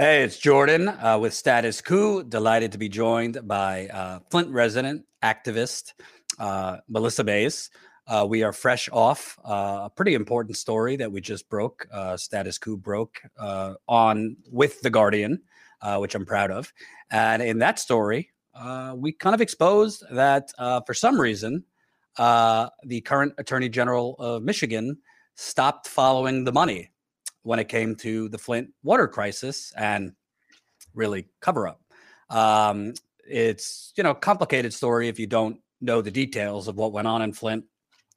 Hey, it's Jordan uh, with Status Coup. Delighted to be joined by uh, Flint resident activist uh, Melissa Mays. Uh, we are fresh off uh, a pretty important story that we just broke. Uh, Status Coup broke on with the Guardian, which I'm proud of. And in that story, we kind of exposed that for some reason, the current Attorney General of Michigan stopped following the money when it came to the Flint water crisis and really cover up. Um, it's you know complicated story if you don't know the details of what went on in Flint,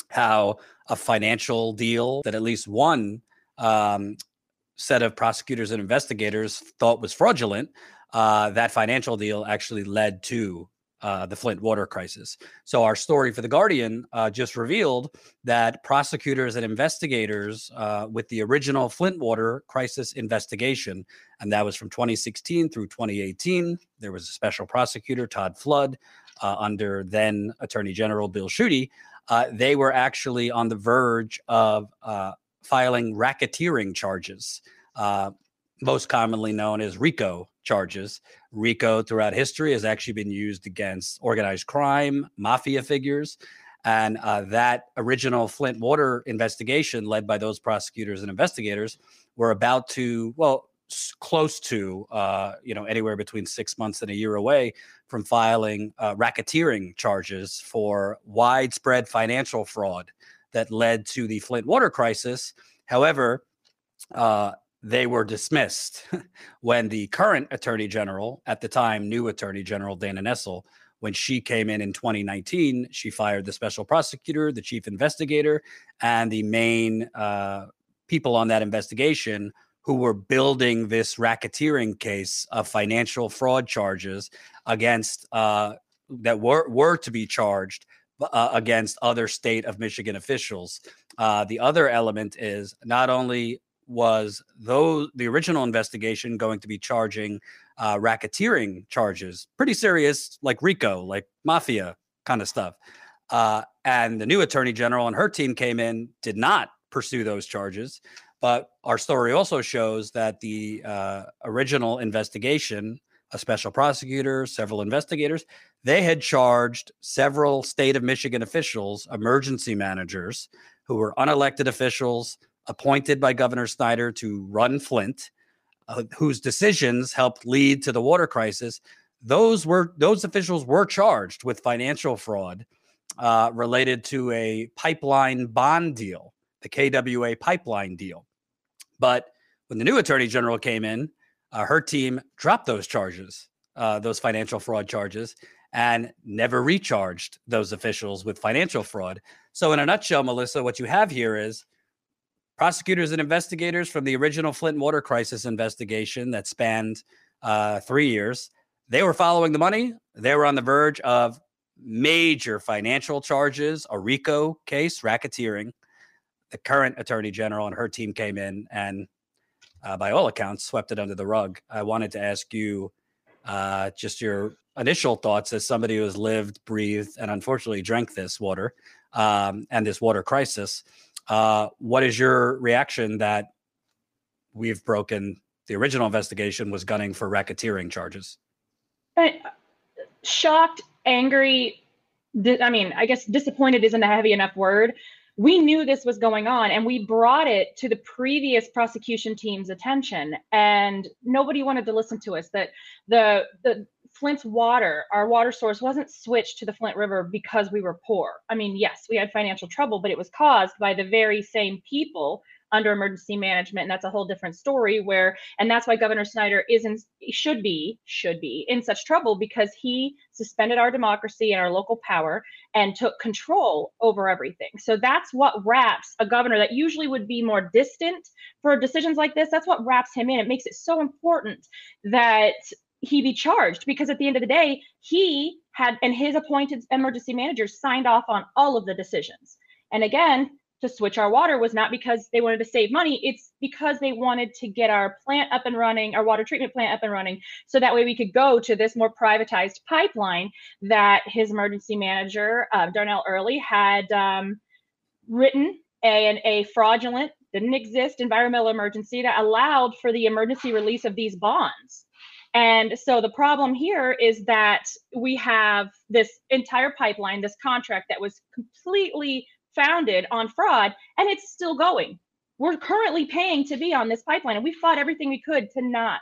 how a financial deal that at least one um, set of prosecutors and investigators thought was fraudulent. Uh, that financial deal actually led to uh, the Flint water crisis. So, our story for The Guardian uh, just revealed that prosecutors and investigators uh, with the original Flint water crisis investigation, and that was from 2016 through 2018, there was a special prosecutor, Todd Flood, uh, under then Attorney General Bill Schuette. Uh, they were actually on the verge of filing racketeering charges most commonly known as RICO charges. RICO throughout history has actually been used against organized crime, mafia figures. And uh, that original Flint water investigation, led by those prosecutors and investigators, were about to, well, close to, uh, you know, anywhere between six months and a year away from filing uh, racketeering charges for widespread financial fraud that led to the Flint water crisis. However, uh, they were dismissed when the current attorney general, at the time, new attorney general Dana Nessel, when she came in in 2019, she fired the special prosecutor, the chief investigator, and the main uh, people on that investigation who were building this racketeering case of financial fraud charges against uh, that were were to be charged uh, against other state of Michigan officials. Uh, the other element is not only was though the original investigation going to be charging uh, racketeering charges, pretty serious, like RICO, like mafia kind of stuff. Uh, and the new attorney general and her team came in, did not pursue those charges. But our story also shows that the uh, original investigation, a special prosecutor, several investigators, they had charged several state of Michigan officials, emergency managers, who were unelected officials appointed by Governor Snyder to run Flint, uh, whose decisions helped lead to the water crisis. Those were those officials were charged with financial fraud uh, related to a pipeline bond deal, the KWA pipeline deal. But when the new attorney general came in, uh, her team dropped those charges, uh, those financial fraud charges, and never recharged those officials with financial fraud. So, in a nutshell, Melissa, what you have here is prosecutors and investigators from the original Flint water crisis investigation that spanned uh, three years. They were following the money. They were on the verge of major financial charges, a RICO case, racketeering. The current attorney general and her team came in and, uh, by all accounts, swept it under the rug. I wanted to ask you uh, just your initial thoughts as somebody who has lived, breathed, and unfortunately drank this water um, and this water crisis. Uh, what is your reaction that we've broken the original investigation was gunning for racketeering charges? shocked, angry. Di- I mean, I guess disappointed isn't a heavy enough word. We knew this was going on and we brought it to the previous prosecution team's attention and nobody wanted to listen to us that the the Flint's water, our water source, wasn't switched to the Flint River because we were poor. I mean, yes, we had financial trouble, but it was caused by the very same people under emergency management. And that's a whole different story where, and that's why Governor Snyder isn't, should be, should be in such trouble because he suspended our democracy and our local power and took control over everything. So that's what wraps a governor that usually would be more distant for decisions like this. That's what wraps him in. It makes it so important that he be charged because at the end of the day, he had and his appointed emergency managers signed off on all of the decisions. And again, to switch our water was not because they wanted to save money, it's because they wanted to get our plant up and running, our water treatment plant up and running, so that way we could go to this more privatized pipeline that his emergency manager, uh, Darnell Earley had um, written a, a fraudulent didn't exist environmental emergency that allowed for the emergency release of these bonds. And so the problem here is that we have this entire pipeline, this contract that was completely founded on fraud, and it's still going. We're currently paying to be on this pipeline, and we fought everything we could to not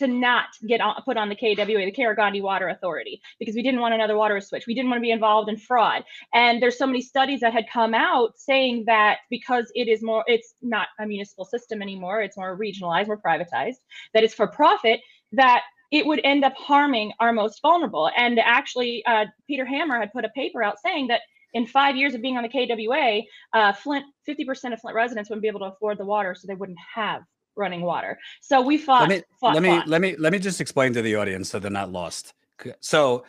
to not get on, put on the KWA, the Karegnondi Water Authority, because we didn't want another water switch. We didn't want to be involved in fraud. And there's so many studies that had come out saying that because it is more, it's not a municipal system anymore, it's more regionalized, more privatized, that it's for profit, that it would end up harming our most vulnerable. And actually, uh, Peter Hammer had put a paper out saying that in five years of being on the KWA, uh, Flint, 50% of Flint residents wouldn't be able to afford the water, so they wouldn't have running water. So we fought. Let me fought, let me fought. let me let me just explain to the audience so they're not lost. So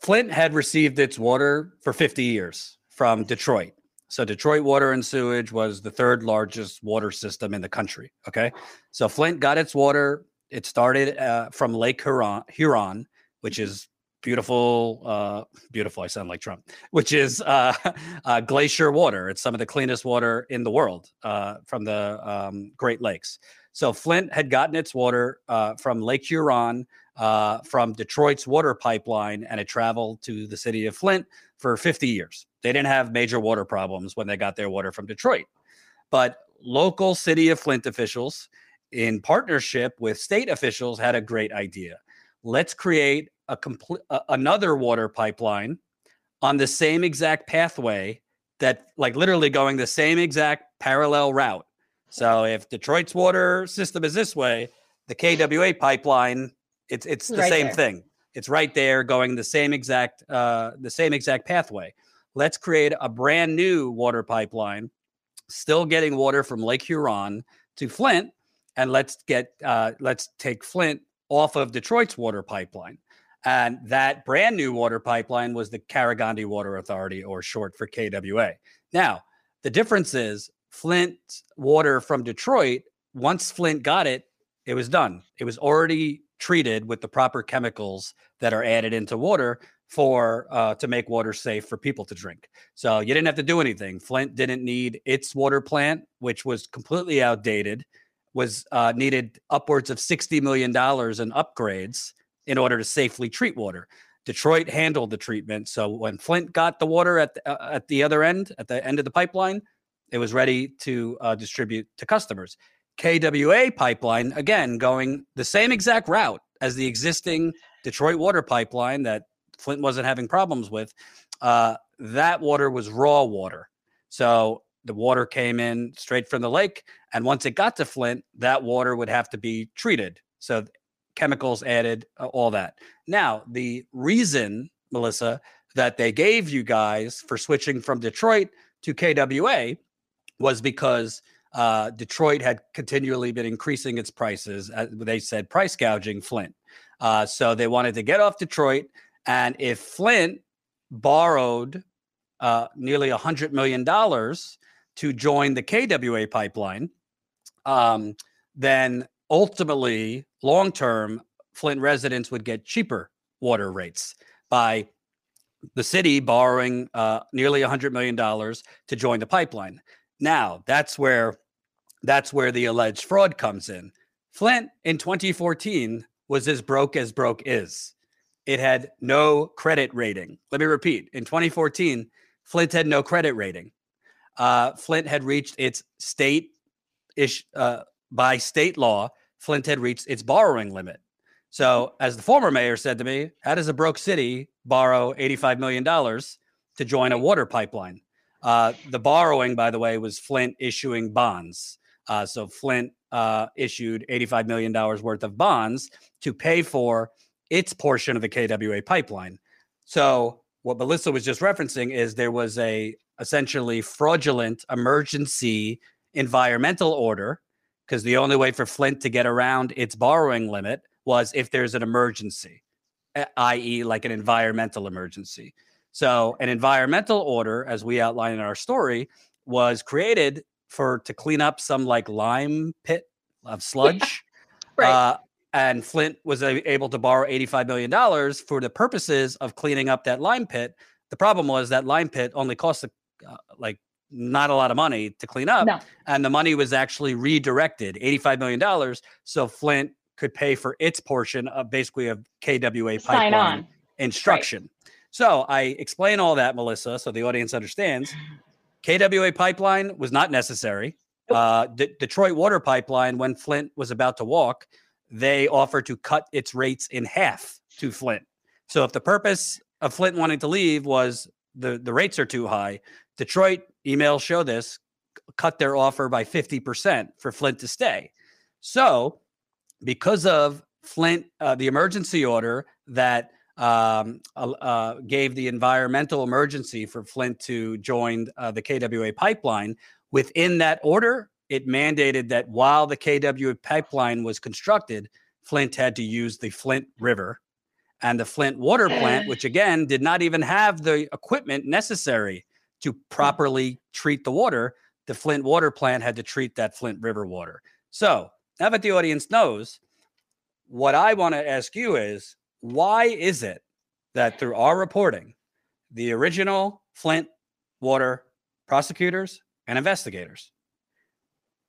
Flint had received its water for 50 years from Detroit. So Detroit Water and Sewage was the third largest water system in the country. Okay, so Flint got its water. It started uh, from Lake Huron, Huron, which is beautiful, uh, beautiful. I sound like Trump, which is uh, uh, glacier water. It's some of the cleanest water in the world uh, from the um, Great Lakes. So Flint had gotten its water uh, from Lake Huron, uh, from Detroit's water pipeline, and it traveled to the city of Flint for 50 years. They didn't have major water problems when they got their water from Detroit, but local city of Flint officials, in partnership with state officials, had a great idea. Let's create a complete uh, another water pipeline on the same exact pathway that like literally going the same exact parallel route. So if Detroit's water system is this way, the KWA pipeline it's it's the Right same there. thing. It's right there going the same exact uh the same exact pathway. Let's create a brand new water pipeline still getting water from Lake Huron to Flint and let's get uh let's take Flint off of Detroit's water pipeline. And that brand new water pipeline was the Karegnondi Water Authority, or short for KWA. Now, the difference is Flint water from Detroit, once Flint got it, it was done. It was already treated with the proper chemicals that are added into water for uh, to make water safe for people to drink. So you didn't have to do anything. Flint didn't need its water plant, which was completely outdated, was uh, needed upwards of sixty million dollars in upgrades in order to safely treat water. Detroit handled the treatment, so when Flint got the water at the, uh, at the other end, at the end of the pipeline, it was ready to uh, distribute to customers. KWA pipeline, again, going the same exact route as the existing Detroit water pipeline that Flint wasn't having problems with. Uh, that water was raw water. So the water came in straight from the lake. And once it got to Flint, that water would have to be treated. So chemicals added, uh, all that. Now, the reason, Melissa, that they gave you guys for switching from Detroit to KWA was because uh, Detroit had continually been increasing its prices. As they said, price gouging Flint. Uh, so they wanted to get off Detroit. And if Flint borrowed uh, nearly $100 million to join the KWA pipeline, um, then ultimately, long term, Flint residents would get cheaper water rates by the city borrowing uh, nearly $100 million to join the pipeline. Now, that's where that's where the alleged fraud comes in. Flint in 2014 was as broke as broke is. It had no credit rating. Let me repeat. In 2014, Flint had no credit rating. Uh, Flint had reached its state ish uh, by state law. Flint had reached its borrowing limit. So, as the former mayor said to me, how does a broke city borrow $85 million to join a water pipeline? Uh, the borrowing, by the way, was Flint issuing bonds. Uh, so Flint uh, issued $85 million worth of bonds to pay for its portion of the KWA pipeline. So what Melissa was just referencing is there was a essentially fraudulent emergency environmental order because the only way for Flint to get around its borrowing limit was if there's an emergency, i.e., like an environmental emergency. So, an environmental order, as we outline in our story, was created for to clean up some like lime pit of sludge. Right. Uh, and Flint was able to borrow $85 million for the purposes of cleaning up that lime pit. The problem was that lime pit only cost uh, like not a lot of money to clean up. No. And the money was actually redirected, $85 million. So Flint could pay for its portion of basically of KWA Sign pipeline on. instruction. So I explain all that, Melissa, so the audience understands. KWA pipeline was not necessary. Uh, D- Detroit Water Pipeline, when Flint was about to walk, they offered to cut its rates in half to Flint. So if the purpose of Flint wanting to leave was the, the rates are too high, Detroit emails show this cut their offer by 50% for Flint to stay. So because of Flint, uh, the emergency order that um, uh, gave the environmental emergency for Flint to join uh, the KWA pipeline. Within that order, it mandated that while the KWA pipeline was constructed, Flint had to use the Flint River and the Flint water plant, which again did not even have the equipment necessary to properly treat the water. The Flint water plant had to treat that Flint River water. So now that the audience knows, what I want to ask you is why is it that through our reporting, the original Flint water prosecutors and investigators,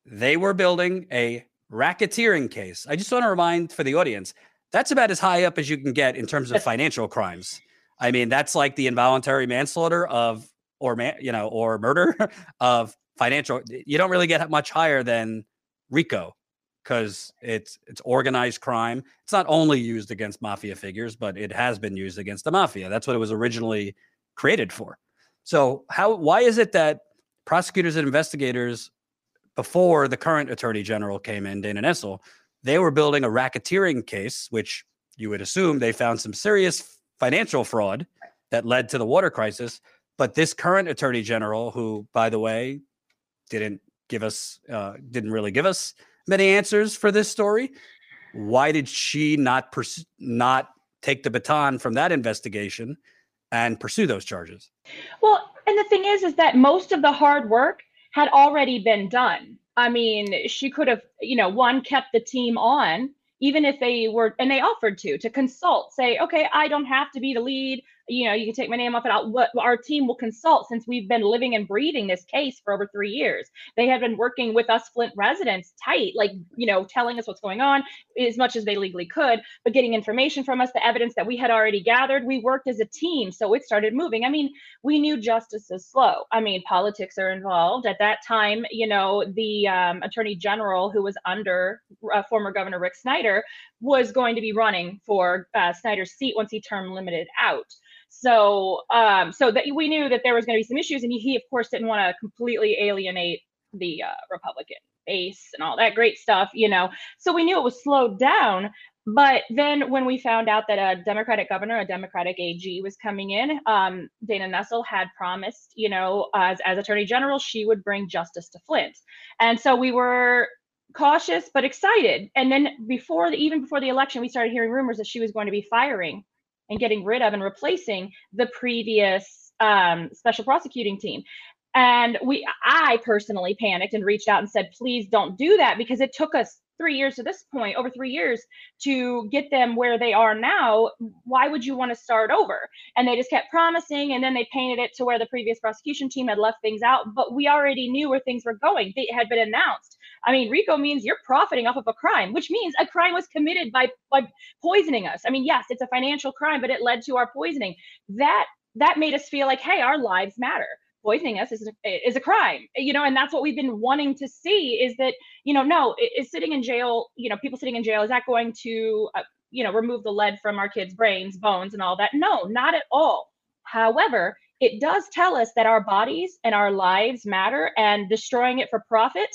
they were building a racketeering case. I just want to remind for the audience, that's about as high up as you can get in terms of financial crimes. I mean, that's like the involuntary manslaughter of or man, you know, or murder of financial. You don't really get much higher than RICO because it's it's organized crime. It's not only used against mafia figures, but it has been used against the mafia. That's what it was originally created for. So how why is it that prosecutors and investigators before the current attorney general came in, Dana Nessel, they were building a racketeering case, which you would assume they found some serious financial fraud that led to the water crisis. But this current attorney general, who, by the way, didn't give us, uh, didn't really give us many answers for this story. Why did she not pers- not take the baton from that investigation and pursue those charges? Well, and the thing is, is that most of the hard work had already been done. I mean, she could have, you know, one kept the team on, even if they were, and they offered to, to consult, say, okay, I don't have to be the lead. You know, you can take my name off it. I'll, our team will consult since we've been living and breathing this case for over three years. They have been working with us Flint residents tight, like, you know, telling us what's going on as much as they legally could, but getting information from us, the evidence that we had already gathered. We worked as a team, so it started moving. I mean, we knew justice is slow. I mean, politics are involved. At that time, you know, the um, attorney general who was under uh, former Governor Rick Snyder was going to be running for uh, Snyder's seat once he term limited out. So, um, so that we knew that there was going to be some issues, and he, of course didn't want to completely alienate the uh, Republican base and all that great stuff, you know. So we knew it was slowed down. But then when we found out that a Democratic governor, a Democratic AG was coming in, um, Dana Nessel had promised, you know, as, as Attorney General, she would bring justice to Flint. And so we were cautious but excited. And then before the, even before the election, we started hearing rumors that she was going to be firing and getting rid of and replacing the previous um, special prosecuting team. And we, I personally panicked and reached out and said, please don't do that because it took us three years to this point, over three years to get them where they are now. Why would you want to start over? And they just kept promising, and then they painted it to where the previous prosecution team had left things out. But we already knew where things were going. They had been announced. I mean, RICO means you're profiting off of a crime, which means a crime was committed by by poisoning us. I mean, yes, it's a financial crime, but it led to our poisoning. That that made us feel like, hey, our lives matter poisoning us is a, is a crime you know and that's what we've been wanting to see is that you know no is sitting in jail you know people sitting in jail is that going to uh, you know remove the lead from our kids brains bones and all that no not at all however it does tell us that our bodies and our lives matter and destroying it for profit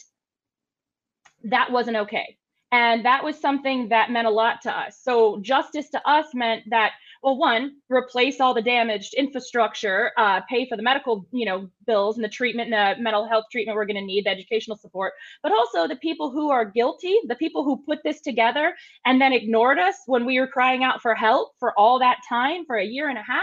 that wasn't okay. And that was something that meant a lot to us. So justice to us meant that well one replace all the damaged infrastructure uh, pay for the medical you know bills and the treatment and the mental health treatment we're going to need the educational support but also the people who are guilty the people who put this together and then ignored us when we were crying out for help for all that time for a year and a half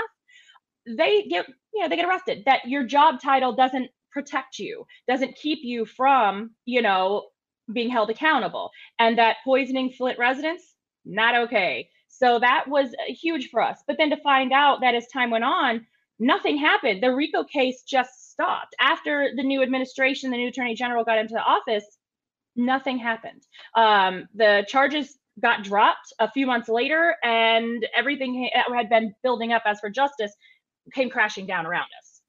they get you know they get arrested. That your job title doesn't protect you doesn't keep you from you know being held accountable and that poisoning flint residents not okay so that was huge for us. But then to find out that as time went on, nothing happened. The RICO case just stopped. After the new administration, the new attorney general got into the office, nothing happened. Um, the charges got dropped a few months later, and everything that had been building up as for justice came crashing down around us.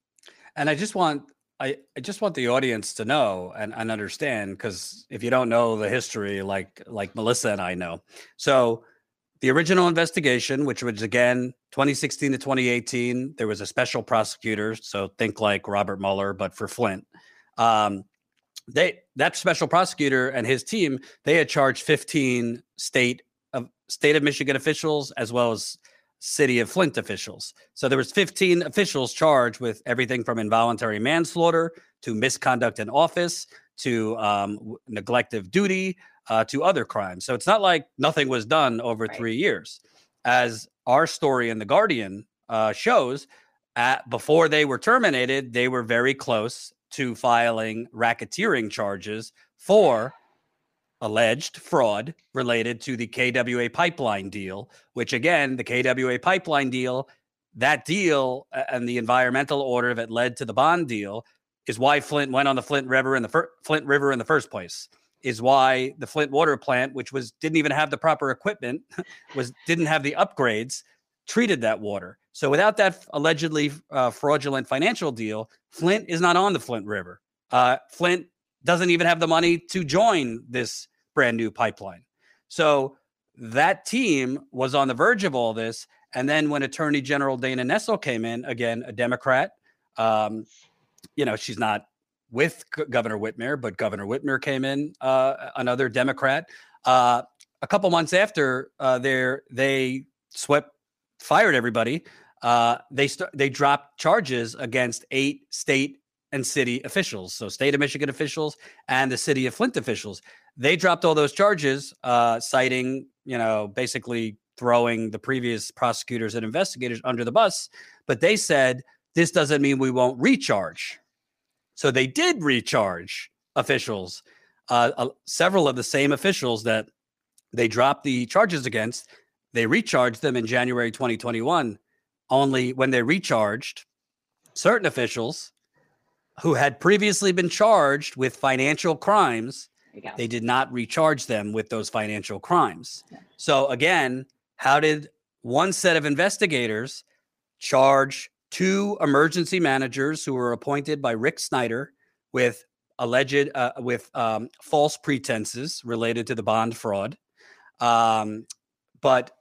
And I just want I, I just want the audience to know and, and understand because if you don't know the history like like Melissa and I know. So the original investigation, which was again 2016 to 2018, there was a special prosecutor. So think like Robert Mueller, but for Flint. Um, they that special prosecutor and his team they had charged 15 state of state of Michigan officials as well as city of Flint officials. So there was 15 officials charged with everything from involuntary manslaughter to misconduct in office to um, neglect of duty uh, to other crimes. So it's not like nothing was done over right. three years. As our story in the Guardian uh, shows, at, before they were terminated, they were very close to filing racketeering charges for alleged fraud related to the KWA pipeline deal, which again, the KWA pipeline deal, that deal and the environmental order that led to the bond deal is why Flint went on the Flint River in the fir- Flint River in the first place. Is why the Flint water plant, which was didn't even have the proper equipment, was didn't have the upgrades, treated that water. So without that allegedly uh, fraudulent financial deal, Flint is not on the Flint River. Uh, Flint doesn't even have the money to join this brand new pipeline. So that team was on the verge of all this. And then when Attorney General Dana Nessel came in, again, a Democrat, um, you know, she's not with G- Governor Whitmer, but Governor Whitmer came in, uh, another Democrat. Uh, a couple months after uh, they swept, fired everybody. Uh, they st- they dropped charges against eight state and city officials, so state of Michigan officials and the city of Flint officials. They dropped all those charges, uh, citing you know basically throwing the previous prosecutors and investigators under the bus. But they said this doesn't mean we won't recharge. So they did recharge officials, uh, uh, several of the same officials that they dropped the charges against. They recharged them in January 2021. Only when they recharged certain officials who had previously been charged with financial crimes, they did not recharge them with those financial crimes. Yeah. So again, how did one set of investigators charge two emergency managers who were appointed by Rick Snyder with alleged uh, with um, false pretenses related to the bond fraud? Um, but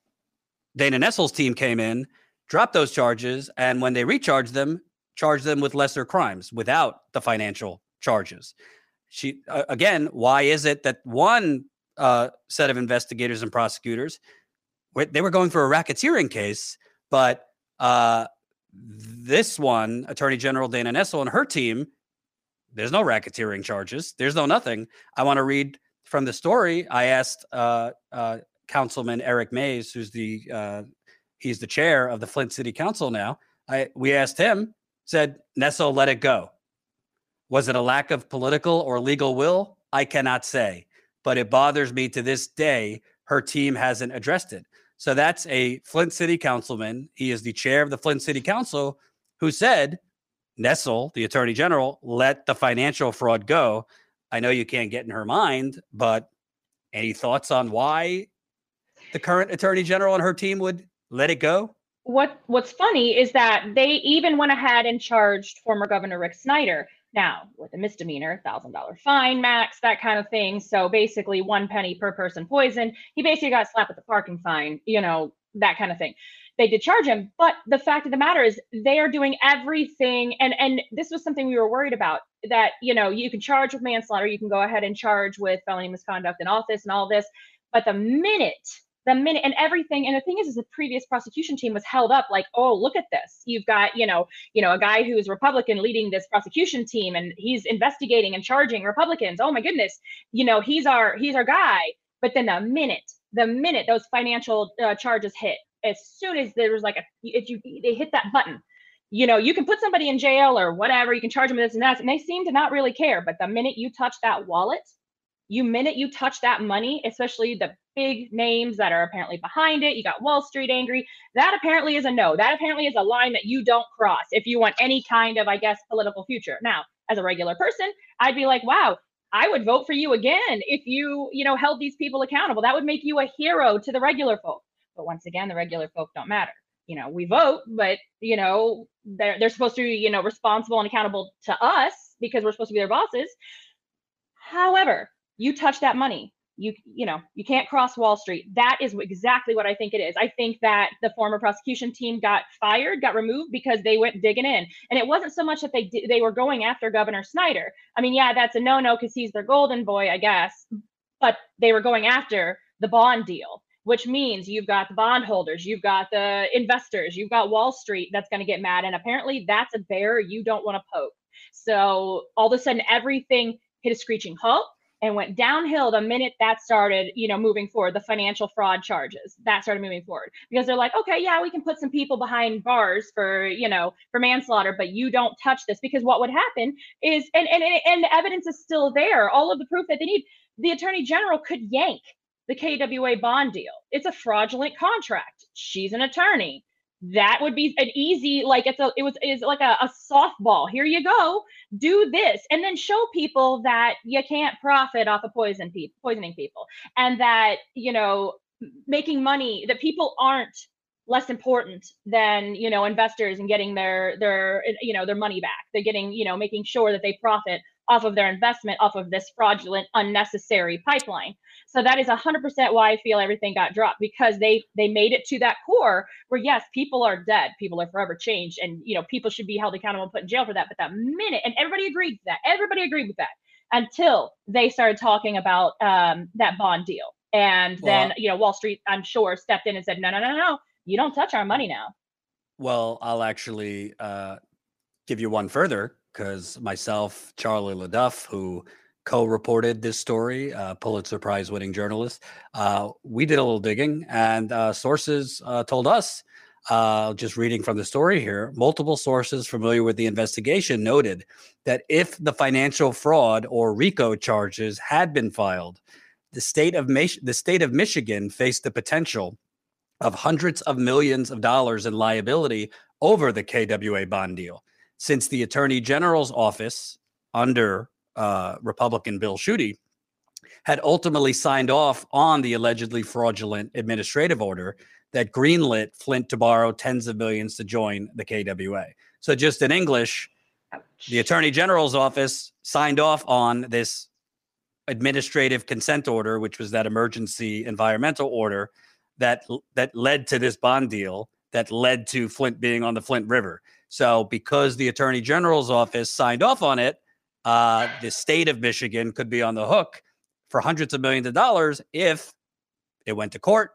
Dana Nessel's team came in, dropped those charges, and when they recharged them, charged them with lesser crimes without the financial charges. She uh, again, why is it that one uh, set of investigators and prosecutors they were going for a racketeering case, but uh, this one, Attorney General Dana Nessel and her team, there's no racketeering charges. There's no nothing. I want to read from the story. I asked uh, uh, Councilman Eric Mays, who's the uh, he's the chair of the Flint City Council now. I we asked him, said Nessel let it go. Was it a lack of political or legal will? I cannot say, but it bothers me to this day. Her team hasn't addressed it. So that's a Flint City councilman. He is the chair of the Flint City Council who said Nessel, the attorney general, let the financial fraud go. I know you can't get in her mind, but any thoughts on why the current attorney general and her team would let it go? What what's funny is that they even went ahead and charged former governor Rick Snyder now with a misdemeanor thousand dollar fine max that kind of thing. So basically one penny per person poison he basically got slapped with a parking fine you know that kind of thing. They did charge him but the fact of the matter is they are doing everything. And and this was something we were worried about that you know you can charge with manslaughter you can go ahead and charge with felony misconduct in office and all this. But the minute the minute and everything and the thing is is the previous prosecution team was held up like oh look at this. You've got you know you know a guy who is republican leading this prosecution team and he's investigating and charging republicans. Oh my goodness. You know he's our he's our guy. But then the minute the minute those financial uh, charges hit as soon as there was like a if you they hit that button you know you can put somebody in jail or whatever you can charge them this and that and they seem to not really care. But the minute you touch that wallet You minute you touch that money, especially the big names that are apparently behind it, you got Wall Street angry. That apparently is a no. That apparently is a line that you don't cross if you want any kind of, I guess, political future. Now, as a regular person, I'd be like, wow, I would vote for you again if you, you know, held these people accountable. That would make you a hero to the regular folk. But once again, the regular folk don't matter. You know, we vote, but you know, they're they're supposed to be, you know, responsible and accountable to us because we're supposed to be their bosses. However, you touch that money, you you know you can't cross wall street. That is exactly what i think it is. I think that the former prosecution team got fired got removed because they went digging in. And it wasn't so much that they they were going after governor snyder. I mean yeah that's a no-no because he's their golden boy i guess. But they were going after the bond deal which means you've got the bondholders you've got the investors you've got wall street that's going to get mad. And apparently that's a bear you don't want to poke. So all of a sudden everything hit a screeching halt and went downhill the minute that started, you know, moving forward, the financial fraud charges that started moving forward because they're like, okay, yeah, we can put some people behind bars for, you know, for manslaughter, but you don't touch this because what would happen is, and and and the evidence is still there, all of the proof that they need. The attorney general could yank the KWA bond deal. It's a fraudulent contract. She's an attorney that would be an easy like it's a it was is like a, a softball. Here you go. Do this. And then show people that you can't profit off of poison people poisoning people. And that you know making money that people aren't less important than you know investors and getting their their you know their money back. They're getting you know making sure that they profit off of their investment off of this fraudulent unnecessary pipeline so that is 100% why i feel everything got dropped because they they made it to that core where yes people are dead. People are forever changed and you know people should be held accountable and put in jail for that. But that minute and everybody agreed with that. Everybody agreed with that until they started talking about um, that bond deal. And well, then you know wall street i'm sure stepped in and said no no no no. You don't touch our money now. Well i'll actually uh, give you one further because myself, Charlie LeDuff, who co-reported this story, uh, Pulitzer Prize-winning journalist, uh, we did a little digging, and uh, sources uh, told us, uh, just reading from the story here, multiple sources familiar with the investigation noted that if the financial fraud or RICO charges had been filed, the state of Mich- the state of Michigan faced the potential of hundreds of millions of dollars in liability over the KWA bond deal. Since the attorney general's office under uh, Republican Bill Schuette had ultimately signed off on the allegedly fraudulent administrative order that greenlit Flint to borrow tens of millions to join the KWA. So, just in English, the attorney general's office signed off on this administrative consent order, which was that emergency environmental order that that led to this bond deal that led to Flint being on the Flint River. So, because the attorney general's office signed off on it, uh, the state of Michigan could be on the hook for hundreds of millions of dollars if it went to court.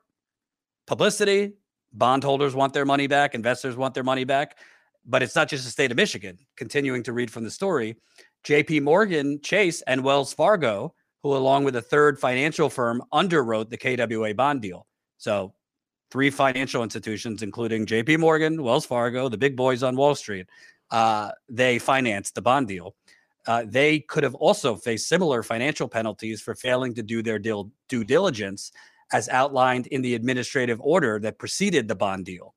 Publicity, bondholders want their money back, investors want their money back. But it's not just the state of Michigan. Continuing to read from the story, JP Morgan, Chase, and Wells Fargo, who, along with a third financial firm, underwrote the KWA bond deal. So three financial institutions, including JP Morgan, Wells Fargo, the big boys on Wall Street, uh, they financed the bond deal. Uh, they could have also faced similar financial penalties for failing to do their due diligence as outlined in the administrative order that preceded the bond deal.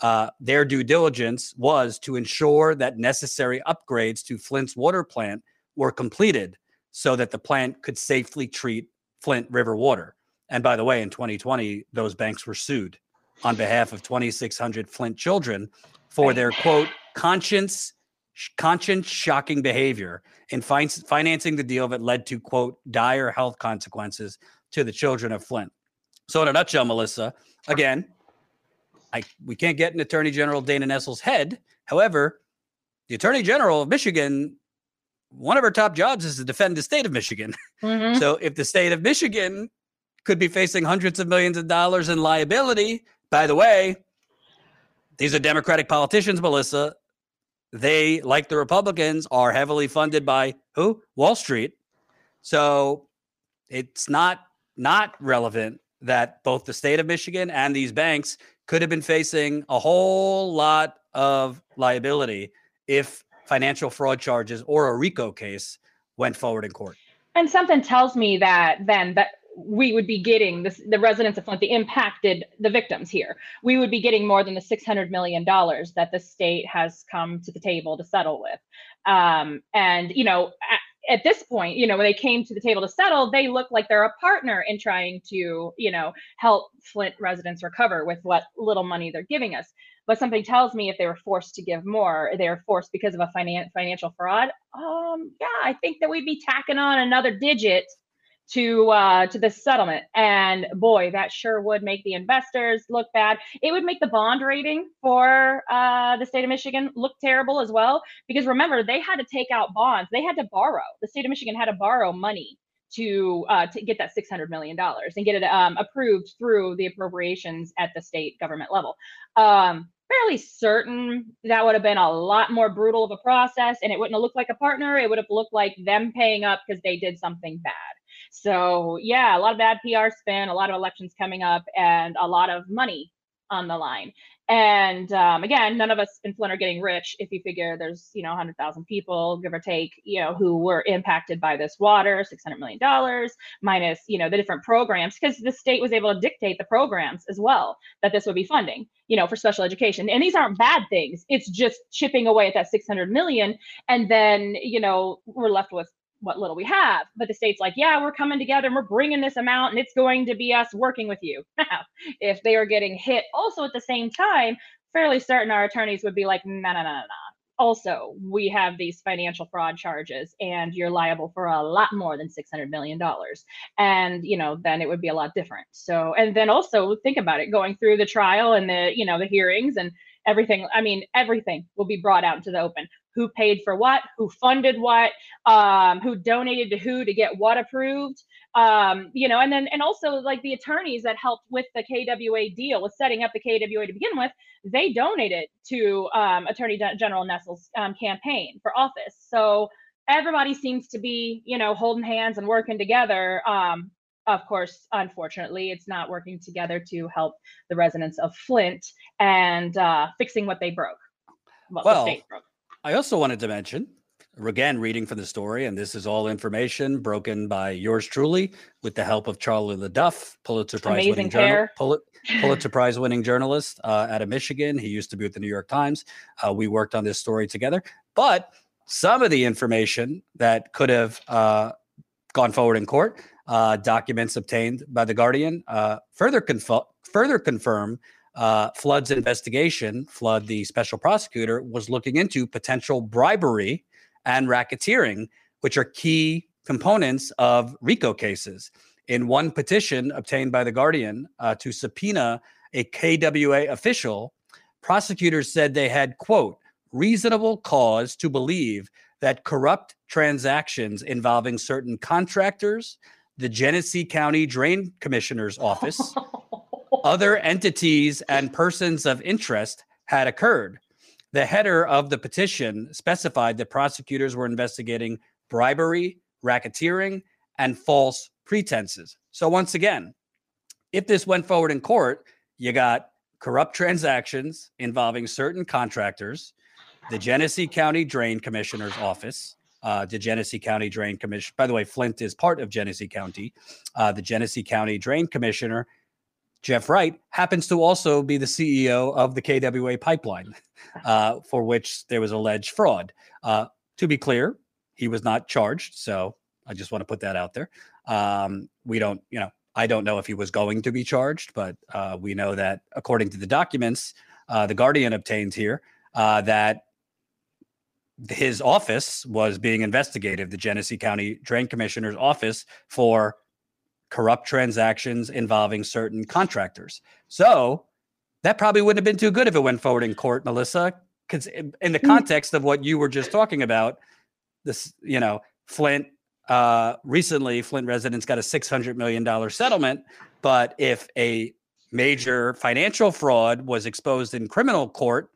Uh, their due diligence was to ensure that necessary upgrades to Flint's water plant were completed so that the plant could safely treat Flint River water. And by the way, in 2020, those banks were sued on behalf of 2,600 Flint children for their quote conscience conscience shocking behavior in fin- financing the deal that led to quote dire health consequences to the children of Flint. So in a nutshell, Melissa, again, I we can't get in Attorney General Dana Nessel's head. However, the Attorney General of Michigan, one of her top jobs is to defend the state of Michigan. Mm-hmm. So if the state of Michigan could be facing hundreds of millions of dollars in liability. By the way, these are Democratic politicians, Melissa. They, like the Republicans, are heavily funded by who? Wall Street. So it's not not relevant that both the state of Michigan and these banks could have been facing a whole lot of liability if financial fraud charges or a RICO case went forward in court. And something tells me that then that we would be getting this, the residents of Flint, the impacted, the victims here. We would be getting more than the $600 million that the state has come to the table to settle with. Um, and, you know, at, at this point, you know, when they came to the table to settle, they look like they're a partner in trying to, you know, help Flint residents recover with what little money they're giving us. But something tells me if they were forced to give more, they were forced because of a finan- financial fraud. Um, yeah, I think that we'd be tacking on another digit to uh, to this settlement. And boy, that sure would make the investors look bad. It would make the bond rating for uh, the state of Michigan look terrible as well. Because remember, they had to take out bonds. They had to borrow. The state of Michigan had to borrow money to uh, to get that six hundred million dollars and get it um, approved through the appropriations at the state government level. Um, fairly certain that would have been a lot more brutal of a process, and it wouldn't have looked like a partner. It would have looked like them paying up because they did something bad. So yeah, a lot of bad PR spin, a lot of elections coming up, and a lot of money on the line. And um, again, none of us in Flint are getting rich if you figure there's, you know, 100,000 people, give or take, you know, who were impacted by this water, $600 million minus, you know, the different programs, because the state was able to dictate the programs as well that this would be funding, you know, for special education. And these aren't bad things. It's just chipping away at that 600 million. And then, you know, we're left with what little we have. But the state's like, yeah, we're coming together and we're bringing this amount and it's going to be us working with you. if they are getting hit also at the same time, fairly certain our attorneys would be like, no, no, no, no, no. Also, we have these financial fraud charges and you're liable for a lot more than $600 million. And, you know, then it would be a lot different. So, and then also think about it going through the trial and the, you know, the hearings and everything. I mean, everything will be brought out into the open who paid for what, who funded what, um, who donated to who to get what approved. Um, you know, and then and also like the attorneys that helped with the KWA deal, with setting up the KWA to begin with, they donated to um, Attorney General Nessel's um, campaign for office. So everybody seems to be, you know, holding hands and working together. Um, of course, unfortunately, it's not working together to help the residents of Flint and uh, fixing what they broke. Well, well broke. I also wanted to mention, again, reading from the story, and this is all information broken by yours truly with the help of Charlie LeDuff, Pulitzer Prize winning journal, Pul- Pulitzer Prize winning journalist uh, out of Michigan. He used to be with the New York Times. Uh, we worked on this story together, but some of the information that could have uh, gone forward in court, uh, documents obtained by the Guardian, uh, further conf- further confirm uh, Flood's investigation, Flood, the special prosecutor, was looking into potential bribery and racketeering, which are key components of RICO cases. In one petition obtained by The Guardian uh, to subpoena a KWA official, prosecutors said they had, quote, reasonable cause to believe that corrupt transactions involving certain contractors, the Genesee County Drain Commissioner's office, other entities and persons of interest had occurred. The header of the petition specified that prosecutors were investigating bribery, racketeering, and false pretenses. So, once again, if this went forward in court, you got corrupt transactions involving certain contractors, the Genesee County Drain Commissioner's Office, uh, the Genesee County Drain Commission. By the way, Flint is part of Genesee County. Uh, the Genesee County Drain Commissioner Jeff Wright happens to also be the CEO of the KWA pipeline, uh, for which there was alleged fraud. Uh, to be clear, he was not charged. So I just want to put that out there. Um, we don't, you know, I don't know if he was going to be charged, but uh, we know that according to the documents uh, the Guardian obtained here, uh, that his office was being investigated, the Genesee County Drain Commissioner's office, for corrupt transactions involving certain contractors. So that probably wouldn't have been too good if it went forward in court, Melissa, because in the mm. context of what you were just talking about, this, you know, Flint uh, recently, Flint residents got a $600 million settlement. But if a major financial fraud was exposed in criminal court,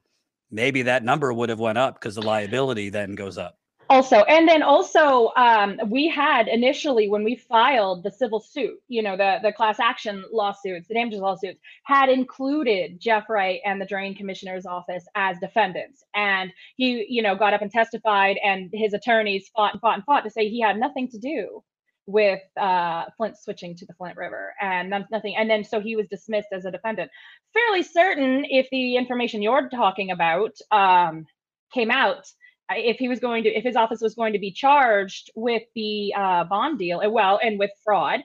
maybe that number would have went up because the liability then goes up also and then also um, we had initially when we filed the civil suit you know the the class action lawsuits the damages lawsuits had included jeff wright and the drain commissioner's office as defendants and he you know got up and testified and his attorneys fought and fought and fought to say he had nothing to do with uh, Flint switching to the Flint River and nothing. And then so he was dismissed as a defendant. Fairly certain if the information you're talking about um, came out, if he was going to, if his office was going to be charged with the uh, bond deal, uh, well, and with fraud,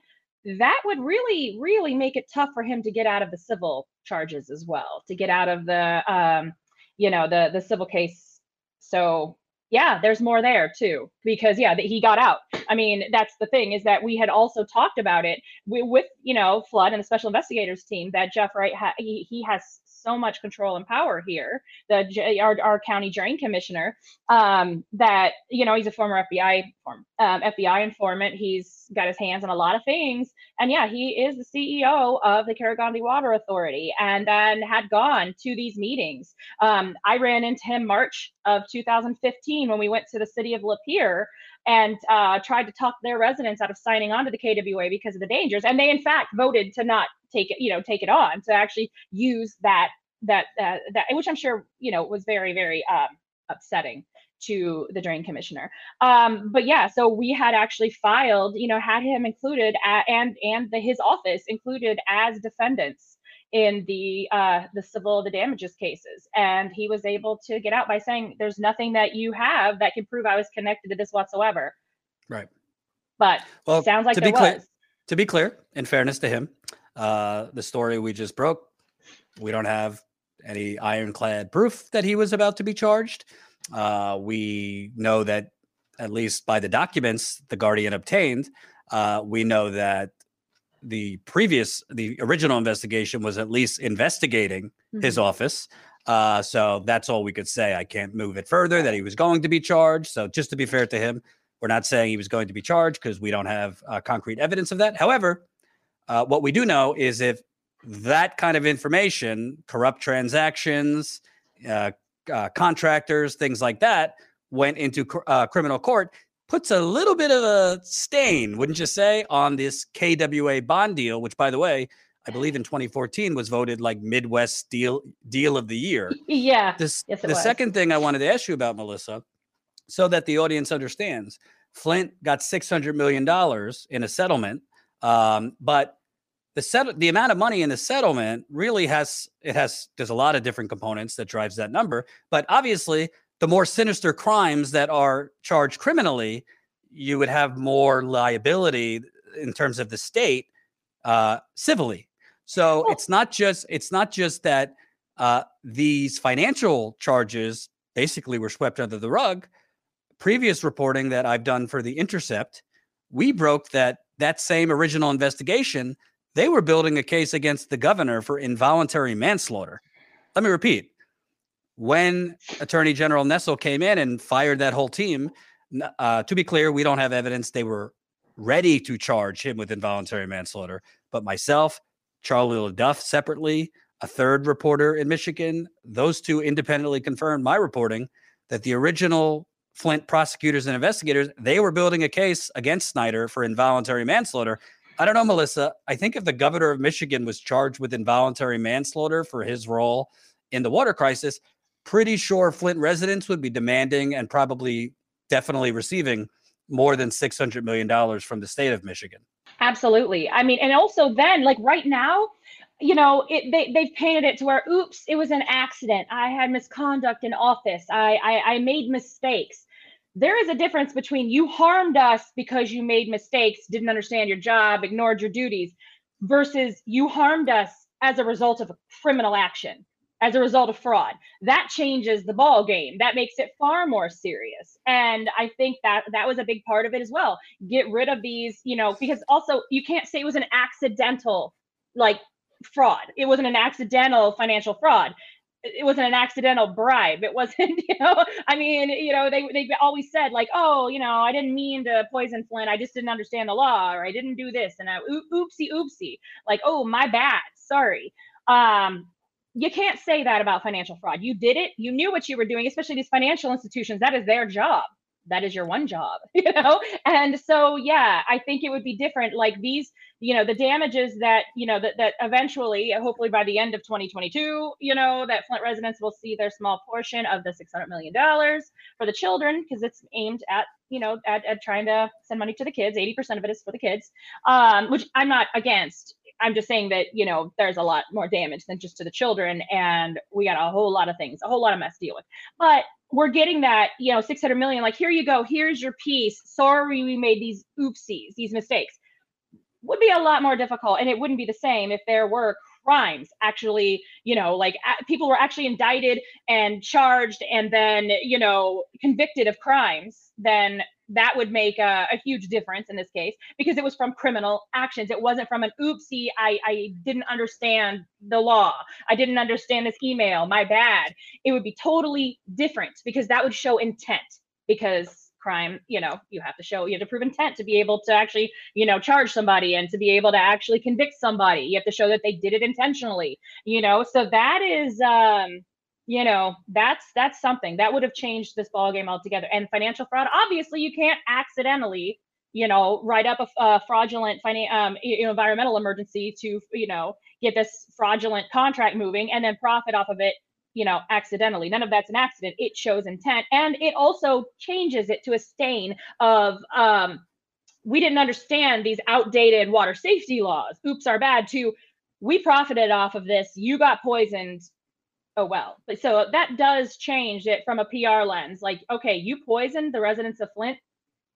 that would really, really make it tough for him to get out of the civil charges as well, to get out of the, um, you know, the the civil case. So yeah, there's more there too, because yeah, that he got out. I mean, that's the thing is that we had also talked about it with, you know, Flood and the special investigators team that Jeff Wright ha- he, he has so much control and power here, the our, our county drain commissioner, um, that you know he's a former FBI um, FBI informant. He's got his hands on a lot of things, and yeah, he is the CEO of the Karegnondi Water Authority, and then had gone to these meetings. Um, I ran into him March of 2015 when we went to the city of Lapeer and uh, tried to talk their residents out of signing on to the KWA because of the dangers. And they, in fact, voted to not take it, you know, take it on to actually use that that uh, that, which I'm sure you know was very very um, upsetting to the drain commissioner. Um, but yeah, so we had actually filed, you know, had him included at, and and the, his office included as defendants in the uh, the civil the damages cases, and he was able to get out by saying, "There's nothing that you have that can prove I was connected to this whatsoever." Right. But well, sounds like to be clear, to be clear, in fairness to him, uh, the story we just broke, we don't have any ironclad proof that he was about to be charged. Uh, we know that, at least by the documents the Guardian obtained, uh, we know that the previous, the original investigation was at least investigating mm-hmm. his office. Uh, so that's all we could say. I can't move it further that he was going to be charged. So just to be fair to him, we're not saying he was going to be charged because we don't have uh, concrete evidence of that. However, uh, what we do know is if that kind of information, corrupt transactions, uh, uh, contractors, things like that, went into uh, criminal court, puts a little bit of a stain, wouldn't you say, on this KWA bond deal, which, by the way, I believe in 2014 was voted like Midwest deal deal of the year. Yeah. This, yes, the was. second thing I wanted to ask you about, Melissa, so that the audience understands, Flint got 600 million dollars in a settlement, um, but the set the amount of money in the settlement really has it has there's a lot of different components that drives that number but obviously the more sinister crimes that are charged criminally you would have more liability in terms of the state uh, civilly so oh. it's not just it's not just that uh, these financial charges basically were swept under the rug previous reporting that i've done for the intercept we broke that that same original investigation they were building a case against the governor for involuntary manslaughter. Let me repeat. When Attorney General Nessel came in and fired that whole team, uh, to be clear, we don't have evidence they were ready to charge him with involuntary manslaughter. But myself, Charlie LeDuff separately, a third reporter in Michigan, those two independently confirmed my reporting that the original Flint prosecutors and investigators, they were building a case against Snyder for involuntary manslaughter. I don't know, Melissa. I think if the governor of Michigan was charged with involuntary manslaughter for his role in the water crisis, pretty sure Flint residents would be demanding and probably definitely receiving more than $600 million from the state of Michigan. Absolutely. I mean, and also then, like right now, you know, it, they, they've painted it to where, oops, it was an accident. I had misconduct in office. I, I, I made mistakes there is a difference between you harmed us because you made mistakes, didn't understand your job, ignored your duties, versus you harmed us as a result of a criminal action, as a result of fraud. That changes the ball game. That makes it far more serious. And I think that that was a big part of it as well. Get rid of these, you know, because also you can't say it was an accidental like fraud. It wasn't an accidental financial fraud it wasn't an accidental bribe. It wasn't, you know, I mean, you know, they they always said like, oh, you know, I didn't mean to poison Flint. I just didn't understand the law, or I didn't do this, and I oopsie oopsie, like, oh, my bad, sorry. Um, you can't say that about financial fraud. You did it. You knew what you were doing, especially these financial institutions. That is their job. that is your one job, you know? And so, yeah, I think it would be different. Like these, you know, the damages that, you know, that, that eventually, hopefully by the end of 2022, you know, that Flint residents will see their small portion of the $600 million for the children because it's aimed at, you know, at, at trying to send money to the kids. 80% of it is for the kids, um, which I'm not against. I'm just saying that, you know, there's a lot more damage than just to the children. And we got a whole lot of things, a whole lot of mess to deal with. But we're getting that, you know, 600 million, like, here you go, here's your piece. Sorry, we made these oopsies, these mistakes. Would be a lot more difficult. And it wouldn't be the same if there were crimes actually, you know, like people were actually indicted and charged and then, you know, convicted of crimes, then that would make a, a, huge difference in this case because it was from criminal actions. It wasn't from an oopsie, I, I didn't understand the law. I didn't understand this email, my bad. It would be totally different because that would show intent because crime, you know, you have to show, you have to prove intent to be able to actually, you know, charge somebody and to be able to actually convict somebody. You have to show that they did it intentionally, you know, so that is, um, you know that's that's something that would have changed this ball game altogether. And financial fraud obviously you can't accidentally you know write up a, a fraudulent finan- um, you know, environmental emergency to you know get this fraudulent contract moving and then profit off of it you know accidentally. None of that's an accident. It shows intent and it also changes it to a stain of um we didn't understand these outdated water safety laws. Oops are bad to we profited off of this. You got poisoned oh well. But so that does change it from a PR lens. Like, okay, you poisoned the residents of Flint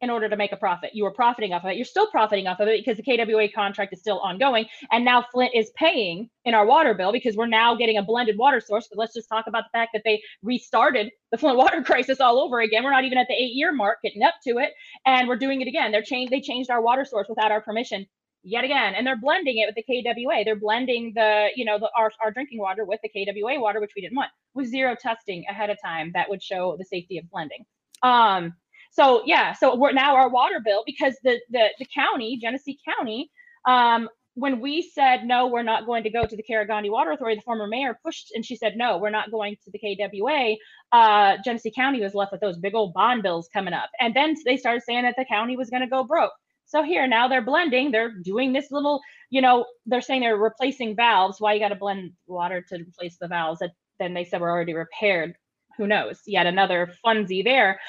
in order to make a profit. You were profiting off of it. You're still profiting off of it because the KWA contract is still ongoing. And now Flint is paying in our water bill because we're now getting a blended water source. But let's just talk about the fact that they restarted the Flint water crisis all over again. We're not even at the eight year mark getting up to it. And we're doing it again. They're changed, they changed our water source without our permission yet again and they're blending it with the kwa they're blending the you know the our, our drinking water with the kwa water which we didn't want with zero testing ahead of time that would show the safety of blending um so yeah so we're now our water bill because the the, the county genesee county um when we said no, we're not going to go to the Karegnondi Water Authority, the former mayor pushed and she said no, we're not going to the KWA. Uh, Genesee County was left with those big old bond bills coming up, and then they started saying that the county was going to go broke. So here now they're blending, they're doing this little, you know, they're saying they're replacing valves. Why you got to blend water to replace the valves? That then they said we're already repaired. Who knows? Yet another funsy there.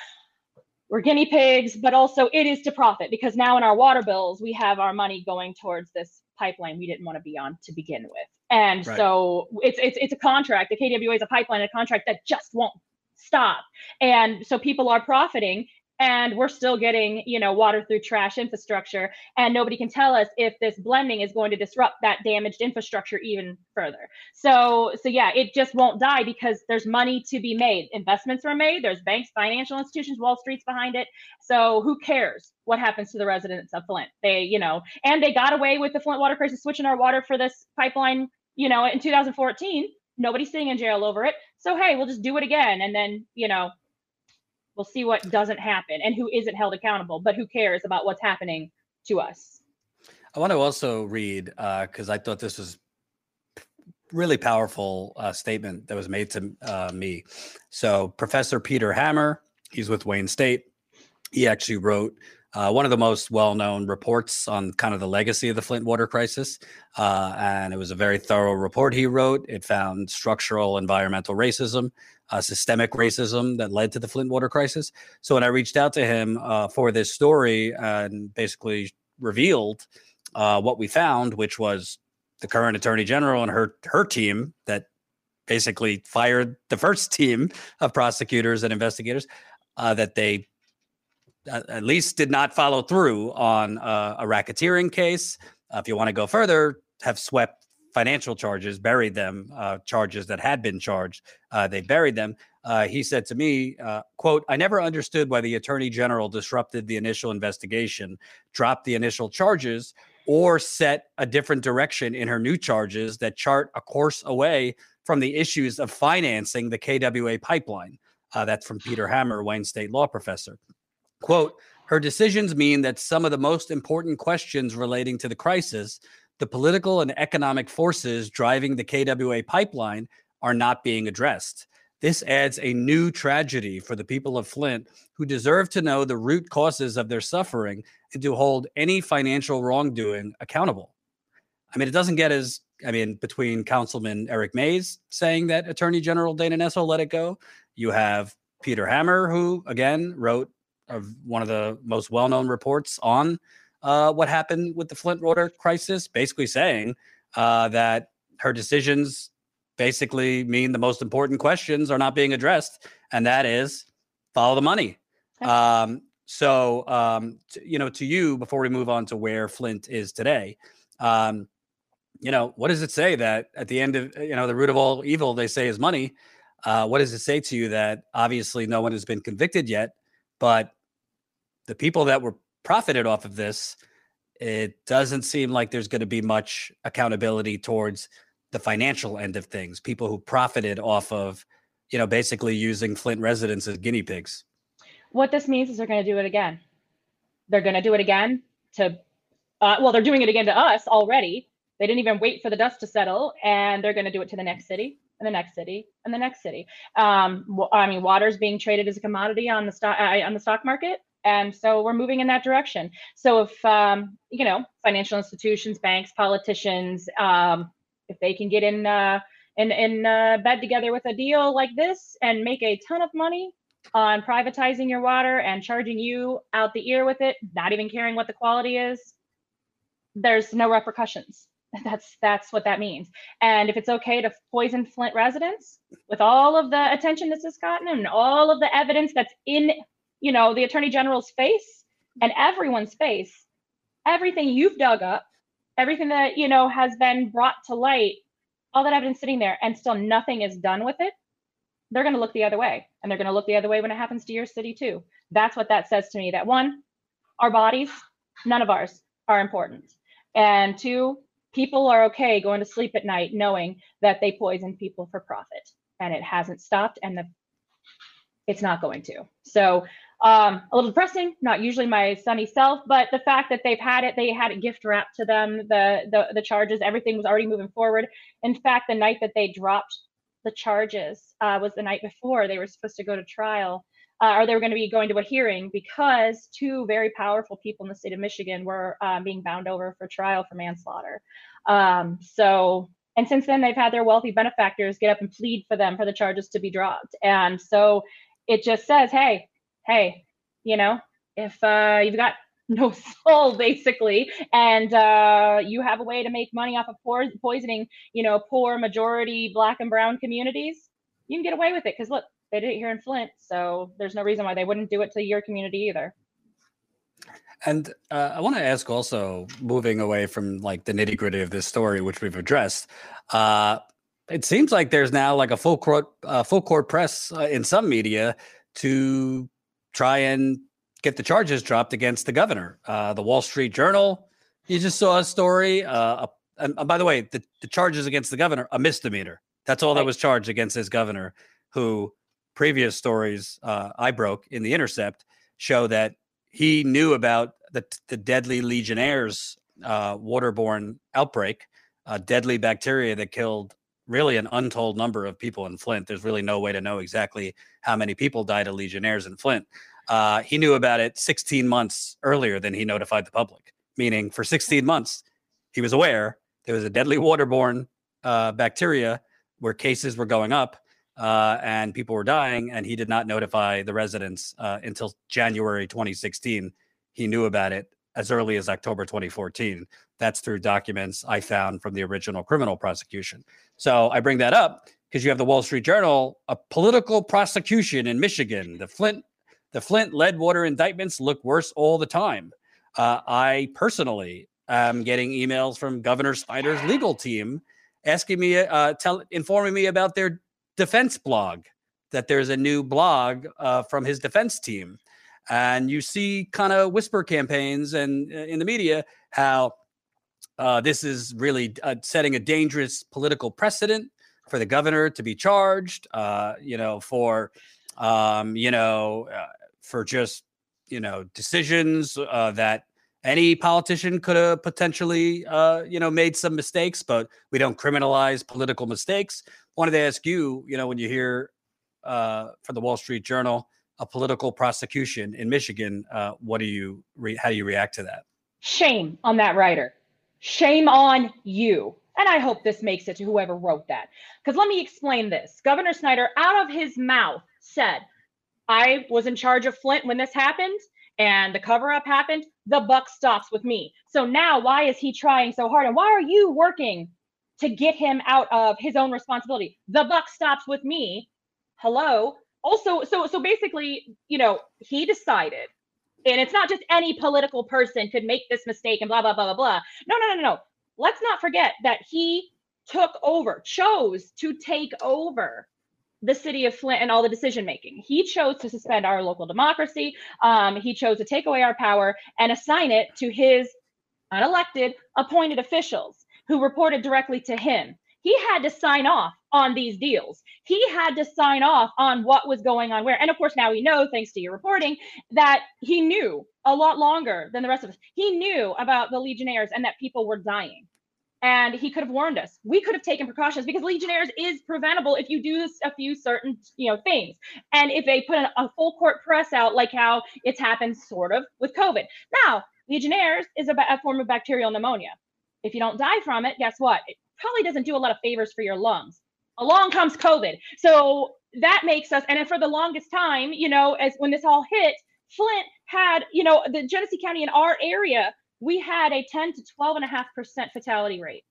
We're guinea pigs, but also it is to profit because now in our water bills we have our money going towards this pipeline we didn't want to be on to begin with. And right. so it's it's it's a contract. The KWA is a pipeline, a contract that just won't stop. And so people are profiting and we're still getting you know water through trash infrastructure and nobody can tell us if this blending is going to disrupt that damaged infrastructure even further. So so yeah it just won't die because there's money to be made. Investments were made there's banks financial institutions wall street's behind it. So who cares what happens to the residents of flint? They you know and they got away with the flint water crisis switching our water for this pipeline you know in 2014 nobody's sitting in jail over it. So hey we'll just do it again and then you know We'll see what doesn't happen and who isn't held accountable, but who cares about what's happening to us. I want to also read because uh, I thought this was really powerful uh, statement that was made to uh, me. So Professor Peter Hammer, he's with Wayne State. He actually wrote uh, one of the most well-known reports on kind of the legacy of the Flint water crisis, uh, and it was a very thorough report he wrote. It found structural environmental racism, uh, systemic racism that led to the Flint water crisis. So when I reached out to him uh, for this story and basically revealed uh, what we found, which was the current attorney general and her her team that basically fired the first team of prosecutors and investigators, uh, that they at least did not follow through on uh, a racketeering case. Uh, if you want to go further, have swept financial charges, buried them, uh, charges that had been charged. Uh, they buried them. Uh, he said to me, uh, "quote I never understood why the attorney general disrupted the initial investigation, dropped the initial charges, or set a different direction in her new charges that chart a course away from the issues of financing the KWA pipeline." that's from Peter Hammer, Wayne State law professor. Quote, her decisions mean that some of the most important questions relating to the crisis, the political and economic forces driving the KWA pipeline, are not being addressed. This adds a new tragedy for the people of Flint who deserve to know the root causes of their suffering and to hold any financial wrongdoing accountable. I mean, it doesn't get as, I mean, between Councilman Eric Mays saying that Attorney General Dana Nessel let it go, you have Peter Hammer, who again wrote of one of the most well known reports on uh, what happened with the Flint water crisis, basically saying uh, that her decisions basically mean the most important questions are not being addressed, and that is follow the money. Okay. Um, so, um, you know, to you, before we move on to where Flint is today, um, you know, what does it say that at the end of, you know, the root of all evil, they say is money? Uh, what does it say to you that obviously no one has been convicted yet, but the people that were profited off of this, it doesn't seem like there's going to be much accountability towards the financial end of things, people who profited off of, you know, basically using Flint residents as guinea pigs. What this means is they're going to do it again. They're going to do it again to, uh, well, they're doing it again to us already. They didn't even wait for the dust to settle, and they're going to do it to the next city and the next city and the next city. Um, I mean, water is being traded as a commodity on the stock uh, on the stock market, and so we're moving in that direction. So if um, you know, financial institutions, banks, politicians, um, if they can get in uh, in in uh, bed together with a deal like this and make a ton of money on privatizing your water and charging you out the ear with it, not even caring what the quality is, there's no repercussions. That's that's what that means. And if it's okay to poison Flint residents with all of the attention this has gotten and all of the evidence that's in, you know, the attorney general's face and everyone's face, everything you've dug up everything that you know has been brought to light all that evidence sitting there and still nothing is done with it they're going to look the other way. And they're going to look the other way when it happens to your city too. That's what that says to me that one our bodies none of ours are important. And two people are okay going to sleep at night knowing that they poison people for profit and it hasn't stopped and the it's not going to so um, a little depressing, not usually my sunny self, but the fact that they've had it, they had it gift wrapped to them, the, the, the charges, everything was already moving forward. In fact, the night that they dropped the charges uh, was the night before they were supposed to go to trial. Uh, or they were going to be going to a hearing because two very powerful people in the state of Michigan were um, being bound over for trial for manslaughter. Um, so, and since then, they've had their wealthy benefactors get up and plead for them for the charges to be dropped. And so it just says, hey, hey, you know, if uh, you've got no soul basically and uh, you have a way to make money off of po- poisoning you know poor majority black and brown communities you can get away with it because look they did it here in flint so there's no reason why they wouldn't do it to your community either and uh, i want to ask also moving away from like the nitty gritty of this story which we've addressed uh, it seems like there's now like a full court uh, full court press uh, in some media to try and get the charges dropped against the governor. Uh, the Wall Street Journal, you just saw a story. Uh, and, by the way, the, the charges against the governor, a misdemeanor. That's all that was charged against his governor, who previous stories uh, I broke in the Intercept show that he knew about the, the deadly Legionnaires uh, waterborne outbreak, a deadly bacteria that killed really an untold number of people in Flint. There's really no way to know exactly how many people died of Legionnaires in Flint. Uh, he knew about it 16 months earlier than he notified the public, meaning for 16 months, he was aware there was a deadly waterborne uh, bacteria where cases were going up uh, and people were dying, and he did not notify the residents uh, until January 2016. He knew about it as early as October 2014. That's through documents I found from the original criminal prosecution. So I bring that up because you have the Wall Street Journal, a political prosecution in Michigan. The Flint, the Flint lead water indictments look worse all the time. Uh, I personally am getting emails from Governor Snyder's legal team asking me, uh, tell, informing me about their defense blog. That there's a new blog uh, from his defense team, and you see kind of whisper campaigns and uh, in the media how uh, this is really uh, setting a dangerous political precedent for the governor to be charged, uh, you know, for, um, you know, uh, for just, you know, decisions that any politician could have potentially, you know, made some mistakes, but we don't criminalize political mistakes. Wanted to ask you, you know, when you hear uh, for the Wall Street Journal a political prosecution in Michigan. Uh, what do you re- how do you react to that? Shame on that writer. Shame on you. And I hope this makes it to whoever wrote that. Because let me explain this. Governor Snyder, out of his mouth, said, I was in charge of Flint when this happened and the cover up happened. The buck stops with me. So now, why is he trying so hard? And why are you working to get him out of his own responsibility? The buck stops with me. Hello. Also, so so basically, you know, he decided, and it's not just any political person could make this mistake and blah blah blah blah blah. No, no, no, no, no let's not forget that he took over, chose to take over the city of Flint and all the decision making. He chose to suspend our local democracy. Um, he chose to take away our power and assign it to his unelected appointed officials who reported directly to him. He had to sign off on these deals. He had to sign off on what was going on where. And of course, now we know, thanks to your reporting, that he knew a lot longer than the rest of us. He knew about the Legionnaires and that people were dying. And he could have warned us. We could have taken precautions because Legionnaires is preventable if you do a few certain, you know, things. And if they put an, a full court press out, like how it's happened sort of with COVID. Now, Legionnaires is a, a form of bacterial pneumonia. If you don't die from it, guess what? It probably doesn't do a lot of favors for your lungs. Along comes COVID. So that makes us, and for the longest time, you know, as when this all hit, Flint had, you know, the Genesee County in our area, we had a 10 to 12 and a half percent fatality rate.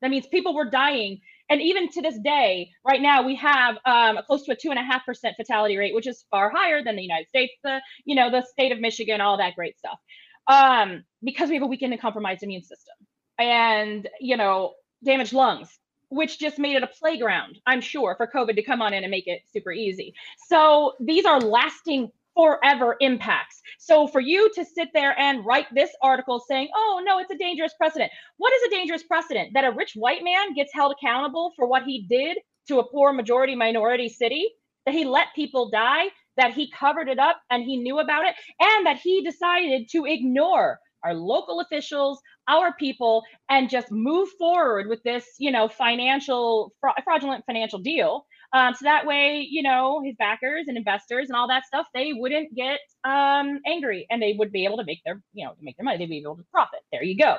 That means people were dying. And even to this day, right now, we have um, close to a two and a half percent fatality rate, which is far higher than the United States, the you know the state of Michigan, all that great stuff, um, because we have a weakened and compromised immune system, and you know damaged lungs, which just made it a playground, I'm sure, for COVID to come on in and make it super easy. So these are lasting forever impacts. So for you to sit there and write this article saying, oh, no, it's a dangerous precedent. What is a dangerous precedent? That a rich white man gets held accountable for what he did to a poor majority minority city? That he let people die? That he covered it up and he knew about it? And that he decided to ignore our local officials, our people, and just move forward with this, you know, financial fraudulent financial deal. Um, so that way, you know, his backers and investors and all that stuff, they wouldn't get um, angry and they would be able to make their, you know, make their money. They'd be able to profit. There you go.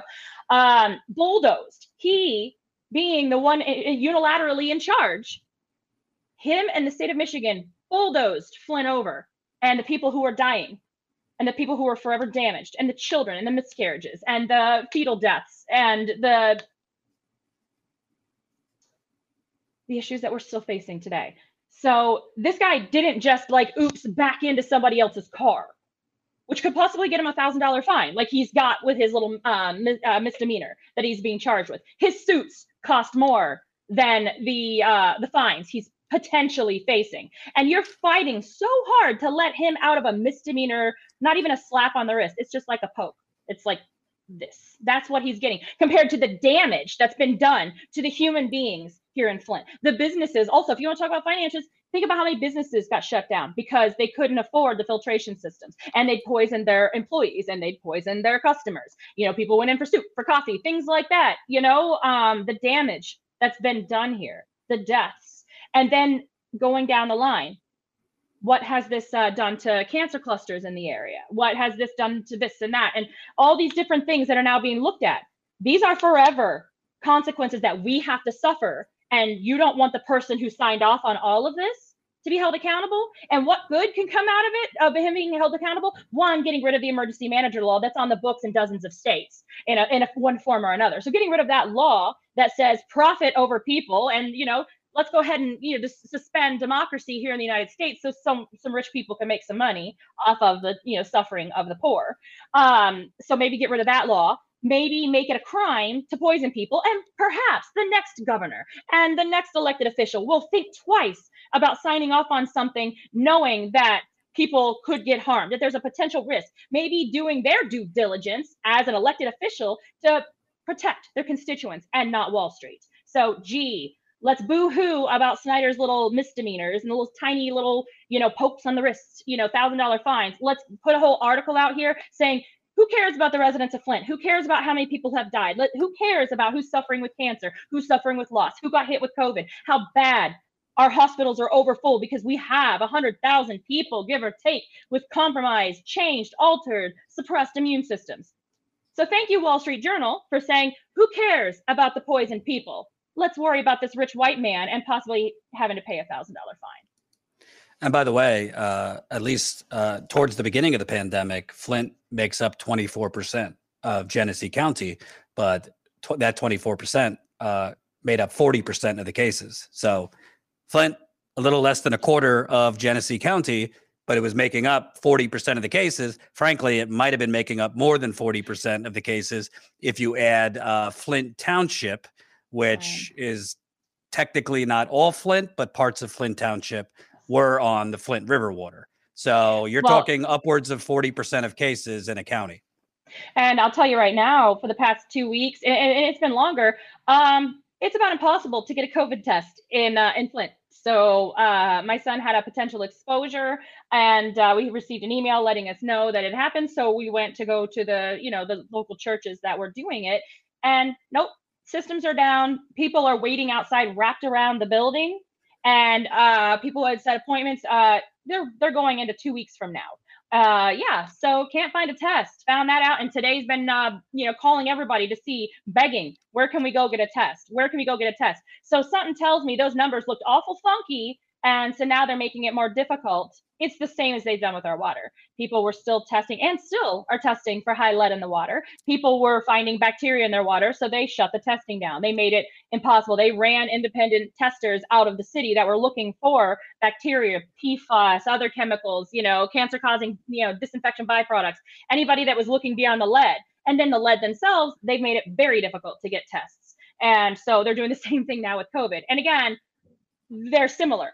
Um, bulldozed. He being the one unilaterally in charge, him and the state of Michigan bulldozed Flint over and the people who are dying and the people who are forever damaged and the children and the miscarriages and the fetal deaths and the the issues that we're still facing today. So this guy didn't just like oops back into somebody else's car, which could possibly get him a thousand dollar fine, like he's got with his little um, uh, misdemeanor that he's being charged with. His suits cost more than the uh, the fines he's potentially facing, and you're fighting so hard to let him out of a misdemeanor, not even a slap on the wrist. It's just like a poke. It's like this. That's what he's getting compared to the damage that's been done to the human beings here in Flint. The businesses, also, if you want to talk about finances, think about how many businesses got shut down because they couldn't afford the filtration systems and they'd poison their employees and they'd poison their customers. You know, people went in for soup, for coffee, things like that. You know, um, the damage that's been done here, the deaths, and then going down the line. What has this uh, done to cancer clusters in the area? What has this done to this and that? And all these different things that are now being looked at. These are forever consequences that we have to suffer and you don't want the person who signed off on all of this to be held accountable. And what good can come out of it, of him being held accountable? One, getting rid of the emergency manager law that's on the books in dozens of states in a, in a, one form or another. So getting rid of that law that says profit over people and, you know, let's go ahead and you know just suspend democracy here in the United States so some some rich people can make some money off of the you know suffering of the poor. Um, so maybe get rid of that law maybe make it a crime to poison people. And perhaps the next governor and the next elected official will think twice about signing off on something knowing that people could get harmed, that there's a potential risk. Maybe doing their due diligence as an elected official to protect their constituents and not Wall Street. So, gee, let's boo-hoo about Snyder's little misdemeanors and the little tiny little, you know, pokes on the wrist, you know, thousand dollar fines. Let's put a whole article out here saying who cares about the residents of Flint? Who cares about how many people have died? Let, who cares about who's suffering with cancer, who's suffering with loss, who got hit with COVID, how bad our hospitals are overfull because we have 100,000 people, give or take, with compromised, changed, altered, suppressed immune systems. So thank you, Wall Street Journal, for saying, who cares about the poisoned people? Let's worry about this rich white man and possibly having to pay a $1,000 fine. And by the way, uh, at least uh, towards the beginning of the pandemic, Flint makes up 24% of Genesee County, but tw- that 24% uh, made up 40% of the cases. So Flint, a little less than a quarter of Genesee County, but it was making up 40% of the cases. Frankly, it might have been making up more than 40% of the cases if you add uh, Flint Township, which right. is technically not all Flint, but parts of Flint Township were on the Flint River water. So you're well, talking upwards of 40% of cases in a county. And I'll tell you right now, for the past two weeks, and, and it's been longer, um, it's about impossible to get a COVID test in uh, in Flint. So uh, my son had a potential exposure, and uh, we received an email letting us know that it happened. So we went to go to the you know the local churches that were doing it, and nope, systems are down. People are waiting outside, wrapped around the building, and uh, people had set appointments. Uh, they're they're going into two weeks from now uh yeah so can't find a test found that out and today's been uh you know calling everybody to see begging where can we go get a test where can we go get a test so something tells me those numbers looked awful funky and so now they're making it more difficult. It's the same as they've done with our water. People were still testing and still are testing for high lead in the water. People were finding bacteria in their water, so they shut the testing down. They made it impossible. They ran independent testers out of the city that were looking for bacteria, PFAS, other chemicals, you know, cancer causing, you know, disinfection byproducts, anybody that was looking beyond the lead. And then the lead themselves, they've made it very difficult to get tests. And so they're doing the same thing now with COVID. And again, they're similar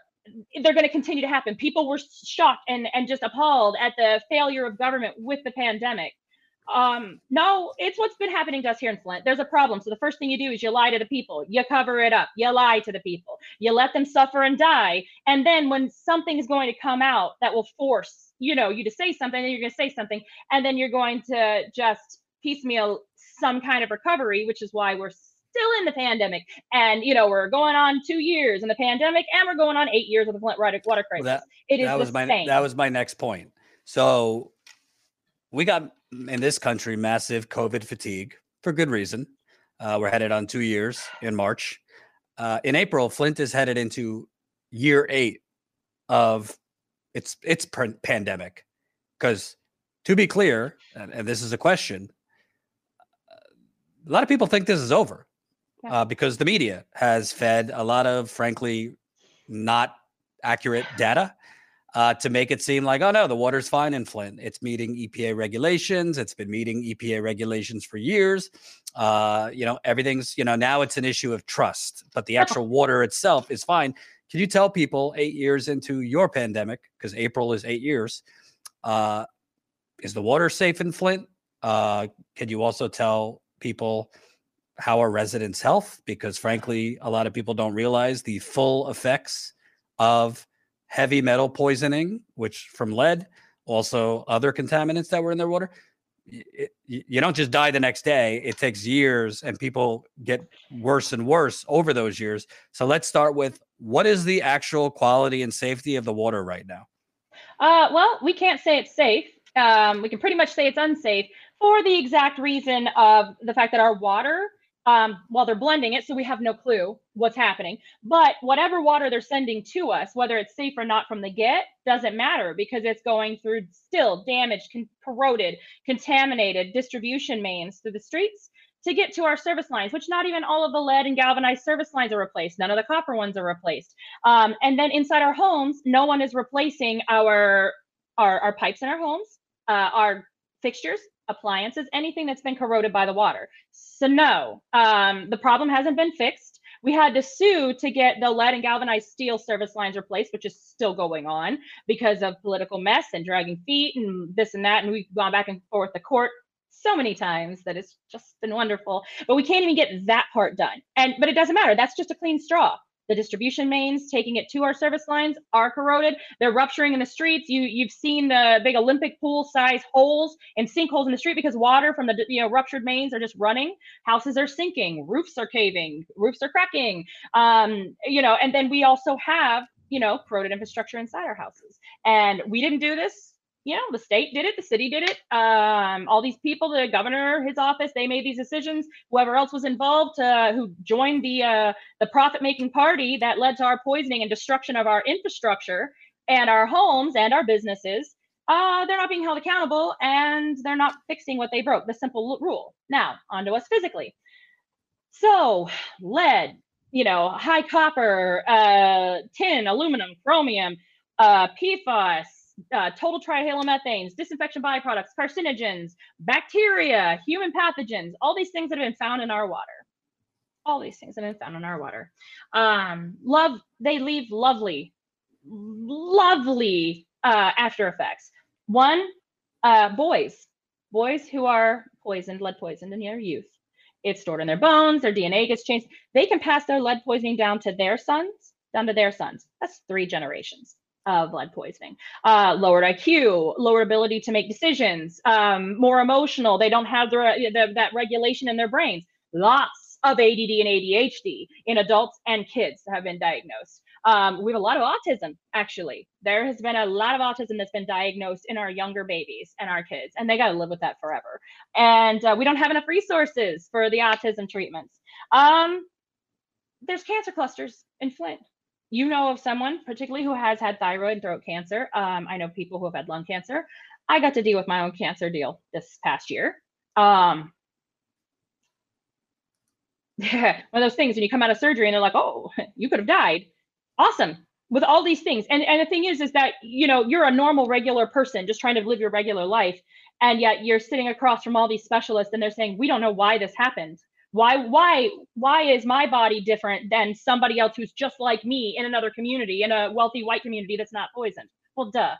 they're going to continue to happen. People were shocked and, and just appalled at the failure of government with the pandemic. Um, no, it's what's been happening to us here in Flint. There's a problem. So the first thing you do is you lie to the people. You cover it up. You lie to the people. You let them suffer and die. And then when something is going to come out that will force, you know, you to say something, then you're going to say something, and then you're going to just piecemeal some kind of recovery, which is why we're still in the pandemic. And, you know, we're going on two years in the pandemic and we're going on eight years of the Flint water crisis. Well, that, it is that was my, same. That was my next point. So we got in this country massive COVID fatigue for good reason. Uh, we're headed on two years in March. Uh, in April, Flint is headed into year eight of its its pandemic. Because to be clear, and, and this is a question, a lot of people think this is over yeah. uh, because the media has fed a lot of, frankly, not accurate data uh, to make it seem like, oh no, the water's fine in Flint. It's meeting EPA regulations. It's been meeting EPA regulations for years. Uh, you know, everything's, you know, now it's an issue of trust, but the actual water itself is fine. Can you tell people eight years into your pandemic, because April is eight years, uh, is the water safe in Flint? Uh, can you also tell people how are residents' health? Because frankly, a lot of people don't realize the full effects of heavy metal poisoning, which from lead, also other contaminants that were in their water. You don't just die the next day. It takes years, and people get worse and worse over those years. So let's start with what is the actual quality and safety of the water right now? Uh, well, we can't say it's safe. Um, we can pretty much say it's unsafe for the exact reason of the fact that our water um, while they're blending it, so we have no clue what's happening. But whatever water they're sending to us, whether it's safe or not from the get, doesn't matter because it's going through still damaged, con- corroded, contaminated distribution mains through the streets to get to our service lines, which not even all of the lead and galvanized service lines are replaced. None of the copper ones are replaced. Um, and then inside our homes, no one is replacing our our, our pipes in our homes, uh, our fixtures, appliances, anything that's been corroded by the water. So no, um, the problem hasn't been fixed. We had to sue to get the lead and galvanized steel service lines replaced, which is still going on because of political mess and dragging feet and this and that. And we've gone back and forth the court so many times that it's just been wonderful. But we can't even get that part done. And but it doesn't matter. That's just a clean straw. The distribution mains taking it to our service lines are corroded. They're rupturing in the streets. You you've seen the big Olympic pool size holes and sinkholes in the street because water from the you know ruptured mains are just running. Houses are sinking, roofs are caving, roofs are cracking. Um, you know, and then we also have you know corroded infrastructure inside our houses. And we didn't do this you know, the state did it, the city did it. Um, all these people, the governor, his office, they made these decisions. Whoever else was involved, uh, who joined the uh, the profit-making party that led to our poisoning and destruction of our infrastructure and our homes and our businesses, uh, they're not being held accountable and they're not fixing what they broke. The simple rule. Now, onto us physically. So, lead, you know, high copper, uh, tin, aluminum, chromium, uh, PFAS uh, total trihalomethanes, disinfection byproducts, carcinogens, bacteria, human pathogens, all these things that have been found in our water. All these things that have been found in our water. Um, love, they leave lovely, lovely uh, after effects. One, uh, boys, boys who are poisoned, lead poisoned in their youth. It's stored in their bones, their DNA gets changed. They can pass their lead poisoning down to their sons, down to their sons. That's three generations of lead poisoning. Uh, lowered IQ, lower ability to make decisions, um, more emotional. They don't have the, the, that regulation in their brains. Lots of ADD and ADHD in adults and kids have been diagnosed. Um, we have a lot of autism, actually. There has been a lot of autism that's been diagnosed in our younger babies and our kids, and they got to live with that forever. And uh, we don't have enough resources for the autism treatments. Um, there's cancer clusters in Flint you know of someone, particularly who has had thyroid and throat cancer. Um, I know people who have had lung cancer. I got to deal with my own cancer deal this past year. Um, one of those things when you come out of surgery and they're like, "Oh, you could have died." Awesome. With all these things, and and the thing is, is that you know you're a normal, regular person just trying to live your regular life, and yet you're sitting across from all these specialists, and they're saying, "We don't know why this happened." Why why why is my body different than somebody else who's just like me in another community in a wealthy white community that's not poisoned? Well duh.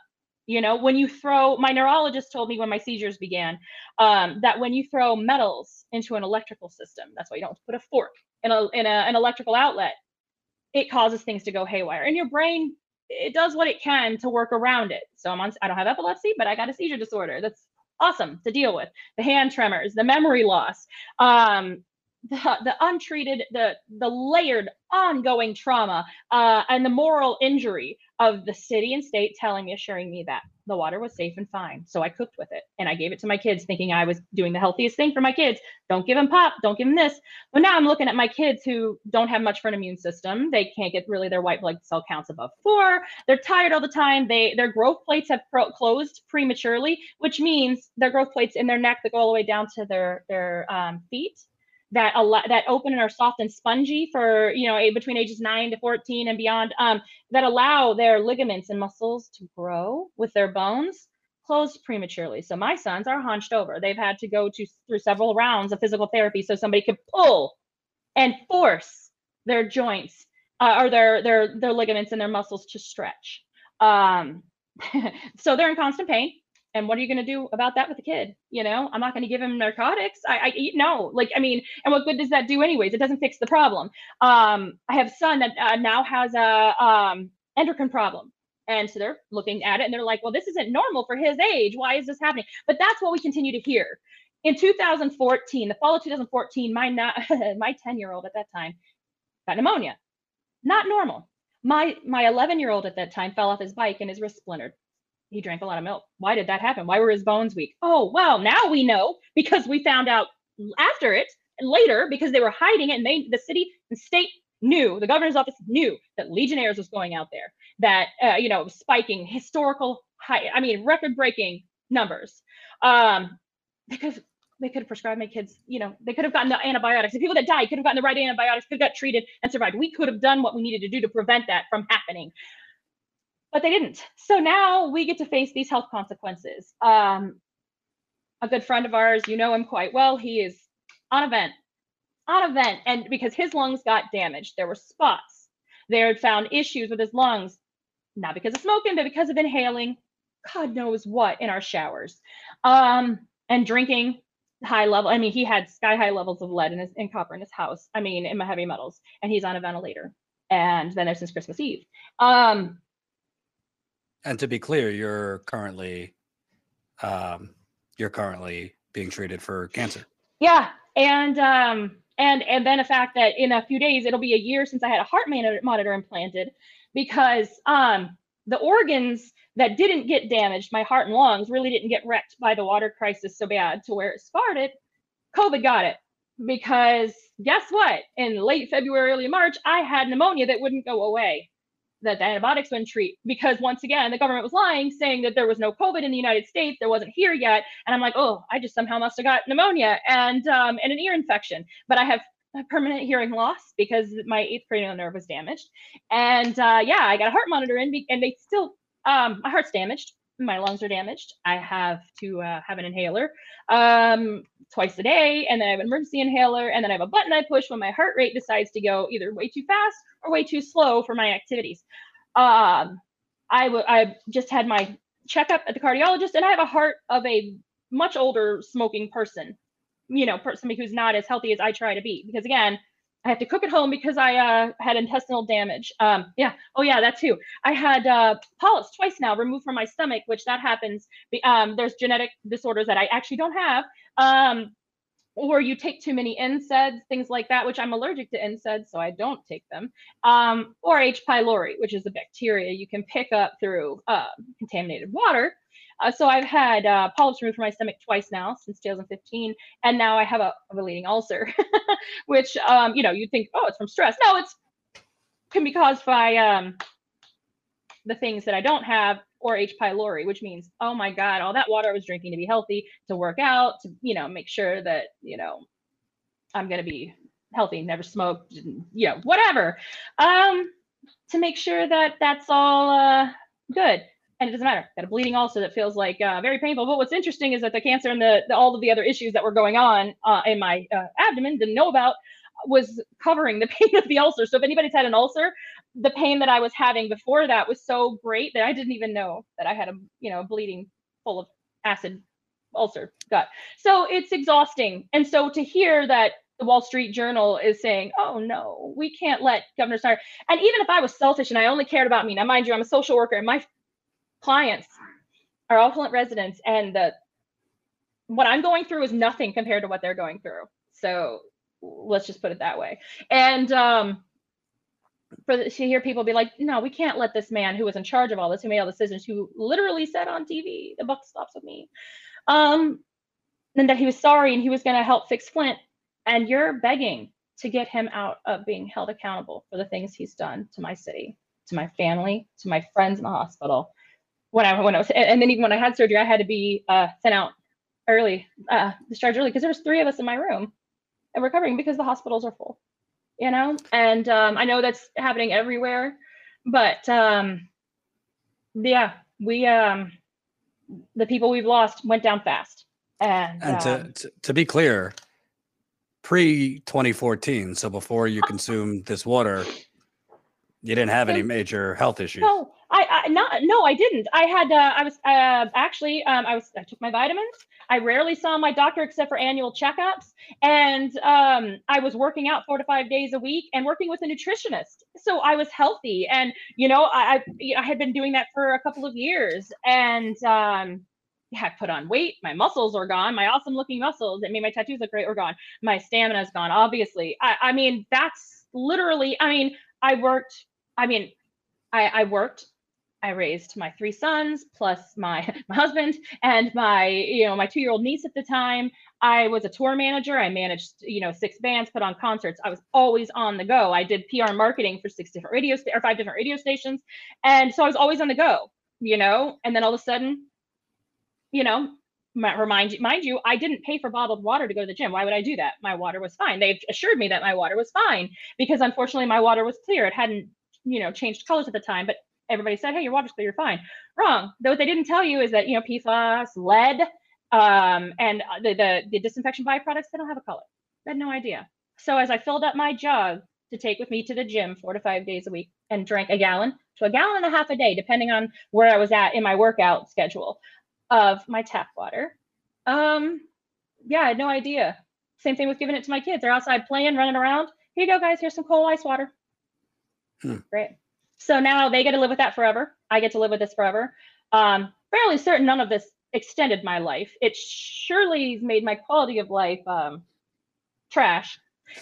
You know when you throw my neurologist told me when my seizures began um, that when you throw metals into an electrical system that's why you don't put a fork in a in a, an electrical outlet it causes things to go haywire. And your brain it does what it can to work around it. So i'm on i don't have epilepsy but i got a seizure disorder. That's awesome to deal with. The hand tremors the memory loss um, the, the untreated, the the layered, ongoing trauma uh, and the moral injury of the city and state telling me, assuring me that the water was safe and fine. So I cooked with it and I gave it to my kids, thinking I was doing the healthiest thing for my kids. Don't give them pop, don't give them this. But now I'm looking at my kids who don't have much for an immune system. They can't get really their white blood cell counts above four. They're tired all the time. They their growth plates have pro- closed prematurely, which means their growth plates in their neck that go all the way down to their their um, feet that lot that open and are soft and spongy for you know between ages 9 to 14 and beyond um, that allow their ligaments and muscles to grow with their bones closed prematurely. So my sons are hunched over. They've had to go to through several rounds of physical therapy so somebody could pull and force their joints uh, or their their their ligaments and their muscles to stretch. Um, so they're in constant pain and what are you going to do about that with a kid you know? I'm not going to give him narcotics. I, I no like i mean and what good does that do anyways? It doesn't fix the problem. Um i have a son that uh, now has a um endocrine problem. And so they're looking at it and they're like well this isn't normal for his age. Why is this happening? But that's what we continue to hear. In 2014 the fall of 2014 my not my 10 year old at that time got pneumonia. Not normal. My my 11 year old at that time fell off his bike and his wrist splintered he drank a lot of milk. Why did that happen? Why were his bones weak? Oh, well, now we know because we found out after it and later because they were hiding it and they the city and state knew the governor's office knew that legionnaires was going out there that uh, you know spiking historical high i mean record breaking numbers um because they could have prescribed my kids you know they could have gotten the antibiotics the people that died could have gotten the right antibiotics could have got treated and survived we could have done what we needed to do to prevent that from happening but they didn't. So now we get to face these health consequences. Um, a good friend of ours, you know him quite well. He is on a vent, on a vent, and because his lungs got damaged, there were spots. They had found issues with his lungs, not because of smoking, but because of inhaling, God knows what in our showers, um, and drinking high level. I mean, he had sky high levels of lead in his in copper in his house. I mean, in my heavy metals, and he's on a ventilator and then there's since Christmas Eve. Um, And to be clear, you're currently, um, you're currently being treated for cancer. yeah, and um, and and then the fact that in a few days it'll be a year since I had a heart monitor, implanted because um, the organs that didn't get damaged, my heart and lungs, really didn't get wrecked by the water crisis so bad to where it scarred it. COVID got it because guess what? In late February, early March, I had pneumonia that wouldn't go away. That the antibiotics wouldn't treat because once again the government was lying, saying that there was no COVID in the United States, there wasn't here yet, and I'm like, oh, I just somehow must have got pneumonia and um, and an ear infection, but I have permanent hearing loss because my eighth cranial nerve was damaged, and uh, yeah, I got a heart monitor in, and they still um, my heart's damaged, my lungs are damaged. I have to uh, have an inhaler um, twice a day, and then I have an emergency inhaler, and then I have a button I push when my heart rate decides to go either way too fast or way too slow for my activities. Um, I w- I just had my checkup at the cardiologist, and I have a heart of a much older smoking person, you know, somebody who's not as healthy as I try to be. Because again, I have to cook at home because I uh, had intestinal damage. Um, yeah. Oh yeah, that too. I had uh, polyps twice now removed from my stomach, which that happens. Um, there's genetic disorders that I actually don't have. Um, or you take too many NSAIDs, things like that, which I'm allergic to NSAIDs, so I don't take them. Um, or H. pylori, which is a bacteria you can pick up through uh, contaminated water. Uh, so I've had uh, polyps removed from my stomach twice now since 2015, and now I have a, bleeding ulcer, which um, you know you'd think, oh, it's from stress. No, it's can be caused by um, the things that I don't have or H. pylori, which means, oh my God, all that water I was drinking to be healthy, to work out, to, you know, make sure that, you know, I'm to be healthy, never smoked, you know, whatever, um, to make sure that that's all uh, good. And it doesn't matter. Got a bleeding ulcer that feels like uh, very painful. But what's interesting is that the cancer and the, the all of the other issues that were going on uh, in my uh, abdomen didn't know about was covering the pain of the ulcer. So if anybody's had an ulcer, the pain that I was having before that was so great that I didn't even know that I had a you know bleeding full of acid ulcer gut. So it's exhausting. And so to hear that the Wall Street Journal is saying, "Oh no, we can't let Governor Snyder." And even if I was selfish and I only cared about me, now mind you, I'm a social worker, and my clients are all Flint residents, and the what I'm going through is nothing compared to what they're going through. So let's just put it that way. And um, for the, to hear people be like, no, we can't let this man who was in charge of all this, who made all the decisions, who literally said on TV, the buck stops with me, um, and that he was sorry and he was going to help fix Flint, and you're begging to get him out of being held accountable for the things he's done to my city, to my family, to my friends in the hospital. When I when I was, and then even when I had surgery, I had to be uh, sent out early, uh, discharged early because there was three of us in my room and recovering because the hospitals are full you know and um, i know that's happening everywhere but um, yeah we um, the people we've lost went down fast and, And to, um, to, to be clear, pre 2014, so before you consumed this water, you didn't have any major health issues. no i i not no i didn't i had uh, i was uh, actually um, i was i took my vitamins i rarely saw my doctor except for annual checkups and um, i was working out four to five days a week and working with a nutritionist so i was healthy and you know i i, I had been doing that for a couple of years and um yeah, I put on weight. My muscles are gone. My awesome looking muscles that made my tattoos look great were gone. My stamina's gone. Obviously, I, I mean that's literally. I mean, I worked. I mean, I, I worked. I raised my three sons plus my my husband and my you know my two year old niece at the time. I was a tour manager. I managed you know six bands, put on concerts. I was always on the go. I did PR marketing for six different radio sta- or five different radio stations, and so I was always on the go. You know, and then all of a sudden, you know, mi- remind you, mind you, I didn't pay for bottled water to go to the gym. Why would I do that? My water was fine. They've assured me that my water was fine because unfortunately my water was clear. It hadn't you know changed colors at the time, but everybody said, "Hey, your water's clear, you're fine." Wrong. Though what they didn't tell you is that you know PFAS, lead, um, and uh, the, the the disinfection byproducts they don't have a color. I had no idea. So as I filled up my jug to take with me to the gym four to five days a week and drank a gallon to a gallon and a half a day, depending on where I was at in my workout schedule of my tap water. Um, yeah, I had no idea. Same thing with giving it to my kids. They're outside playing, running around. Here you go, guys. Here's some cold ice water. Hmm. Great. So now they get to live with that forever. I get to live with this forever. Um, fairly certain none of this extended my life. It surely made my quality of life um, trash.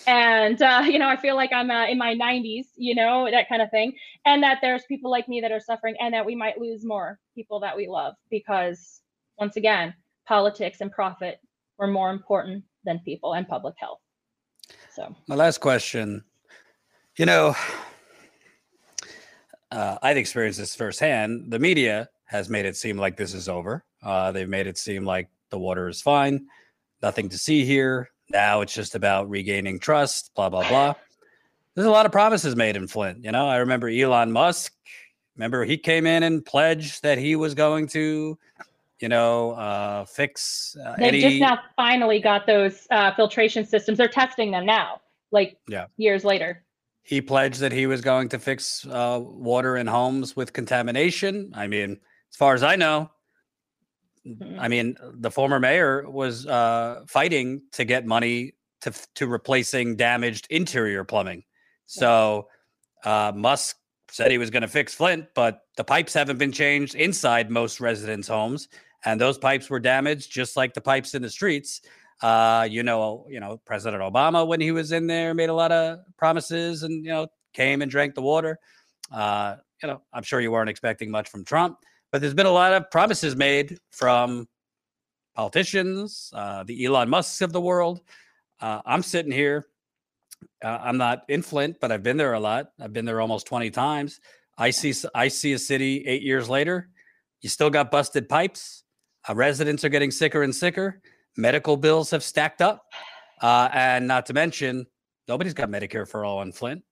And uh, you know, I feel like I'm uh, in my 90s, you know, that kind of thing, and that there's people like me that are suffering, and that we might lose more people that we love because, once again, politics and profit were more important than people and public health. So, My last question. You know, uh, I've experienced this firsthand. The media has made it seem like this is over. Uh, they've made it seem like the water is fine, nothing to see here. Now it's just about regaining trust, blah, blah, blah. There's a lot of promises made in Flint. You know, I remember Elon Musk. Remember, he came in and pledged that he was going to, you know, uh, fix uh, they any. just now finally got those uh, filtration systems. They're testing them now, like Yeah. years later. He pledged that he was going to fix uh, water in homes with contamination. I mean, as far as I know. I mean, the former mayor was uh, fighting to get money to to replacing damaged interior plumbing. So uh, Musk said he was going to fix Flint, but the pipes haven't been changed inside most residents' homes, and those pipes were damaged just like the pipes in the streets. Uh, you know, you know, President Obama when he was in there made a lot of promises, and you know, came and drank the water. Uh, you know, I'm sure you weren't expecting much from Trump, but there's been a lot of promises made from politicians, uh, the Elon Musks of the world. Uh, I'm sitting here. Uh, I'm not in Flint, but I've been there a lot. I've been there almost 20 times. I see I see a city eight years later. You still got busted pipes. Uh, residents are getting sicker and sicker. Medical bills have stacked up, uh, and not to mention, nobody's got Medicare for all in Flint.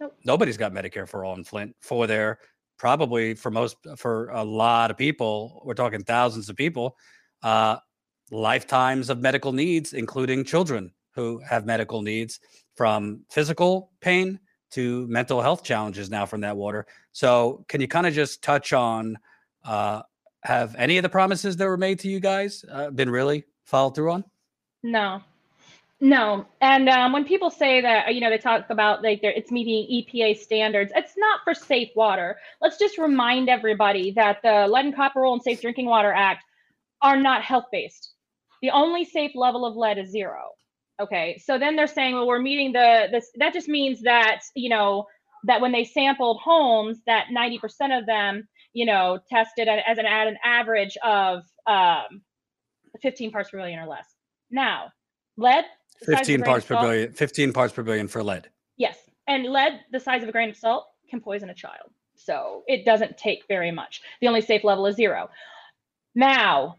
Nope. Nobody's got Medicare for all in Flint for their probably for most for a lot of people. We're talking thousands of people. Uh, lifetimes of medical needs, including children who have medical needs from physical pain to mental health challenges now from that water. So, can you kind of just touch on uh, have any of the promises that were made to you guys uh, been really followed through on? No, no. And um, when people say that, you know, they talk about like it's meeting EPA standards, it's not for safe water. Let's just remind everybody that the Lead and Copper Rule and Safe Drinking Water Act are not health based. The only safe level of lead is zero. Okay, so then they're saying, well, we're meeting the this. That just means that you know that when they sampled homes, that 90% of them, you know, tested as an at an average of um, 15 parts per billion or less. Now, lead, the size of a 15 parts per salt- billion, 15 parts per billion for lead. Yes, and lead, the size of a grain of salt, can poison a child. So it doesn't take very much. The only safe level is zero. Now,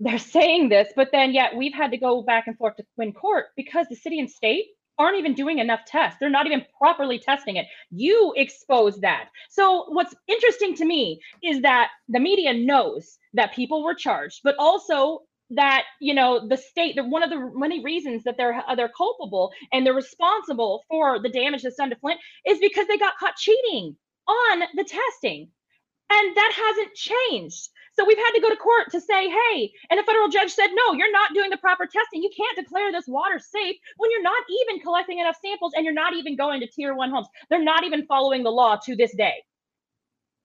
they're saying this, but then yet we've had to go back and forth to win court because the city and state aren't even doing enough tests. They're not even properly testing it. You expose that. So what's interesting to me is that the media knows that people were charged, but also that you know the state the one of the many reasons that they're they're culpable and they're responsible for the damage that's done to Flint is because they got caught cheating on the testing. And that hasn't changed. So we've had to go to court to say hey and a federal judge said no you're not doing the proper testing. You can't declare this water safe when you're not even collecting enough samples and you're not even going to tier one homes. They're not even following the law to this day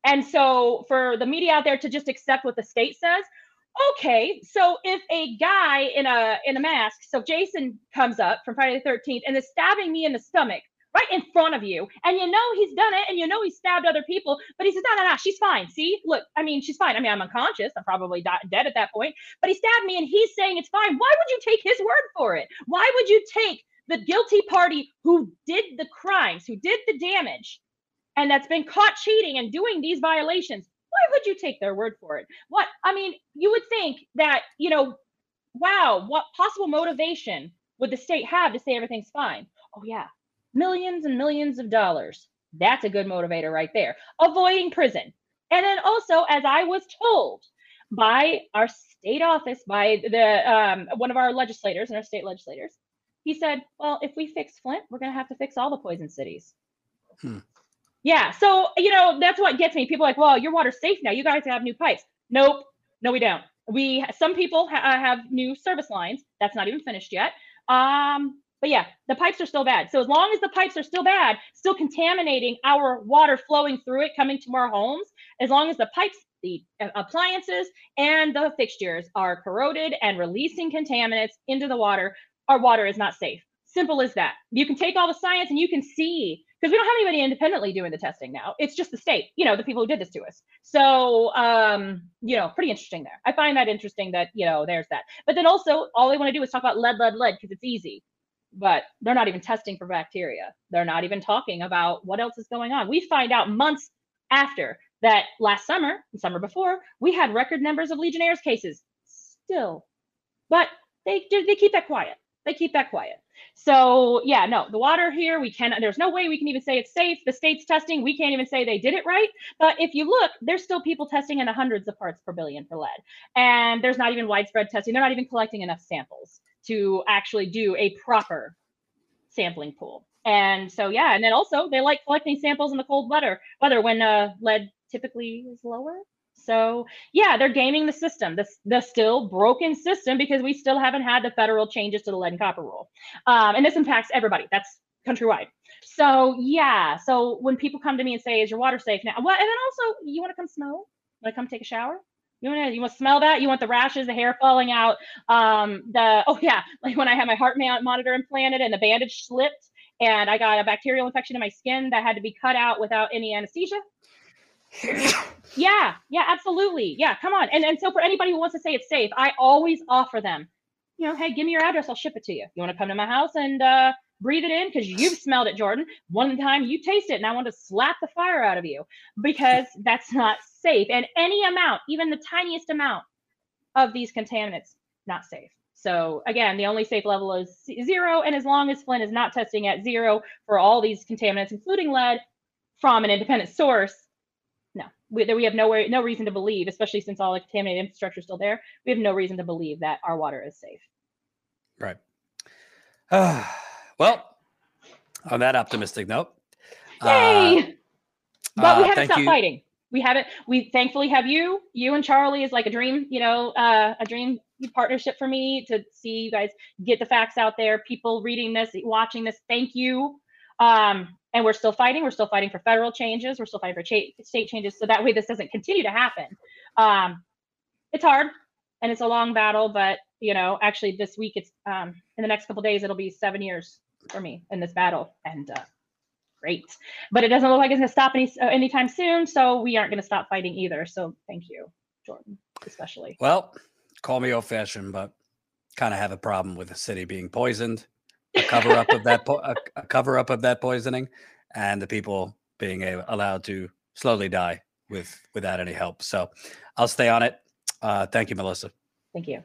and so for the media out there to just accept what the state says okay so if a guy in a in a mask so jason comes up from friday the 13th and is stabbing me in the stomach right in front of you and you know he's done it and you know he stabbed other people but he says no no no she's fine. See look i mean she's fine. I mean i'm unconscious. I'm probably dead at that point. But he stabbed me and he's saying it's fine. Why would you take his word for it? Why would you take the guilty party who did the crimes who did the damage and that's been caught cheating and doing these violations why would you take their word for it? What i mean you would think that you know wow what possible motivation would the state have to say everything's fine? Oh yeah millions and millions of dollars. That's a good motivator right there. Avoiding prison. And then also as i was told by our state office by the um, one of our legislators and our state legislators he said well if we fix flint we're going to have to fix all the poison cities. Hmm. Yeah so you know that's what gets me. People like well your water's safe now. You guys have new pipes. Nope. No we don't. We some people ha- uh, have new service lines. That's not even finished yet. Um But yeah, the pipes are still bad. So as long as the pipes are still bad, still contaminating our water flowing through it, coming to our homes, as long as the pipes, the uh, appliances, and the fixtures are corroded and releasing contaminants into the water, our water is not safe. Simple as that. You can take all the science and you can see because we don't have anybody independently doing the testing now. It's just the state, you know, the people who did this to us. So, um, you know, pretty interesting there. I find that interesting that, you know, there's that. But then also, all they want to do is talk about lead, lead, lead because it's easy. But they're not even testing for bacteria. They're not even talking about what else is going on. We find out months after that last summer, the summer before, we had record numbers of Legionnaires cases still. But they they keep that quiet. They keep that quiet. So yeah, no, the water here, we can there's no way we can even say it's safe. The state's testing, we can't even say they did it right. But if you look, there's still people testing in the hundreds of parts per billion for lead. And there's not even widespread testing. They're not even collecting enough samples to actually do a proper sampling pool. And so yeah, and then also they like collecting samples in the cold weather, weather when uh, lead typically is lower. So yeah, they're gaming the system, the, the still broken system, because we still haven't had the federal changes to the lead and copper rule. Um, and this impacts everybody. That's countrywide. So yeah, so when people come to me and say, "Is your water safe now?" What? And then also, you want to come smell? Want to come take a shower? You want to you want to smell that? You want the rashes, the hair falling out, um, the oh yeah, like when I had my heart monitor implanted and the bandage slipped and I got a bacterial infection in my skin that had to be cut out without any anesthesia yeah, yeah, absolutely. Yeah, come on. And and so for anybody who wants to say it's safe, I always offer them, you know, hey, give me your address, I'll ship it to you. You want to come to my house and uh, breathe it in because you've smelled it, Jordan. One time you taste it, and I want to slap the fire out of you because that's not safe. And any amount, even the tiniest amount of these contaminants, not safe. So again, the only safe level is zero. And as long as Flint is not testing at zero for all these contaminants, including lead, from an independent source, no, we, we have no, no reason to believe, especially since all the contaminated infrastructure is still there, we have no reason to believe that our water is safe. Right. Uh, well, on that optimistic note. Yay! Uh, but we uh, haven't stopped you. fighting. We haven't. We thankfully have you. You and Charlie is like a dream. You know, uh, a dream partnership for me to see you guys get the facts out there. People reading this, watching this. Thank you. Um, and we're still fighting. We're still fighting for federal changes. We're still fighting for cha- state changes, so that way this doesn't continue to happen. Um, it's hard and it's a long battle, but you know, actually this week it's um, in the next couple days it'll be seven years for me in this battle, and uh, great. But it doesn't look like it's going to stop any uh, anytime soon, so we aren't going to stop fighting either. So thank you, Jordan, especially. Well, call me old-fashioned, but kind of have a problem with the city being poisoned a cover up of that po- a, a, cover up of that poisoning, and the people being a, allowed to slowly die with without any help. So I'll stay on it. Uh, thank you, Melissa. Thank you.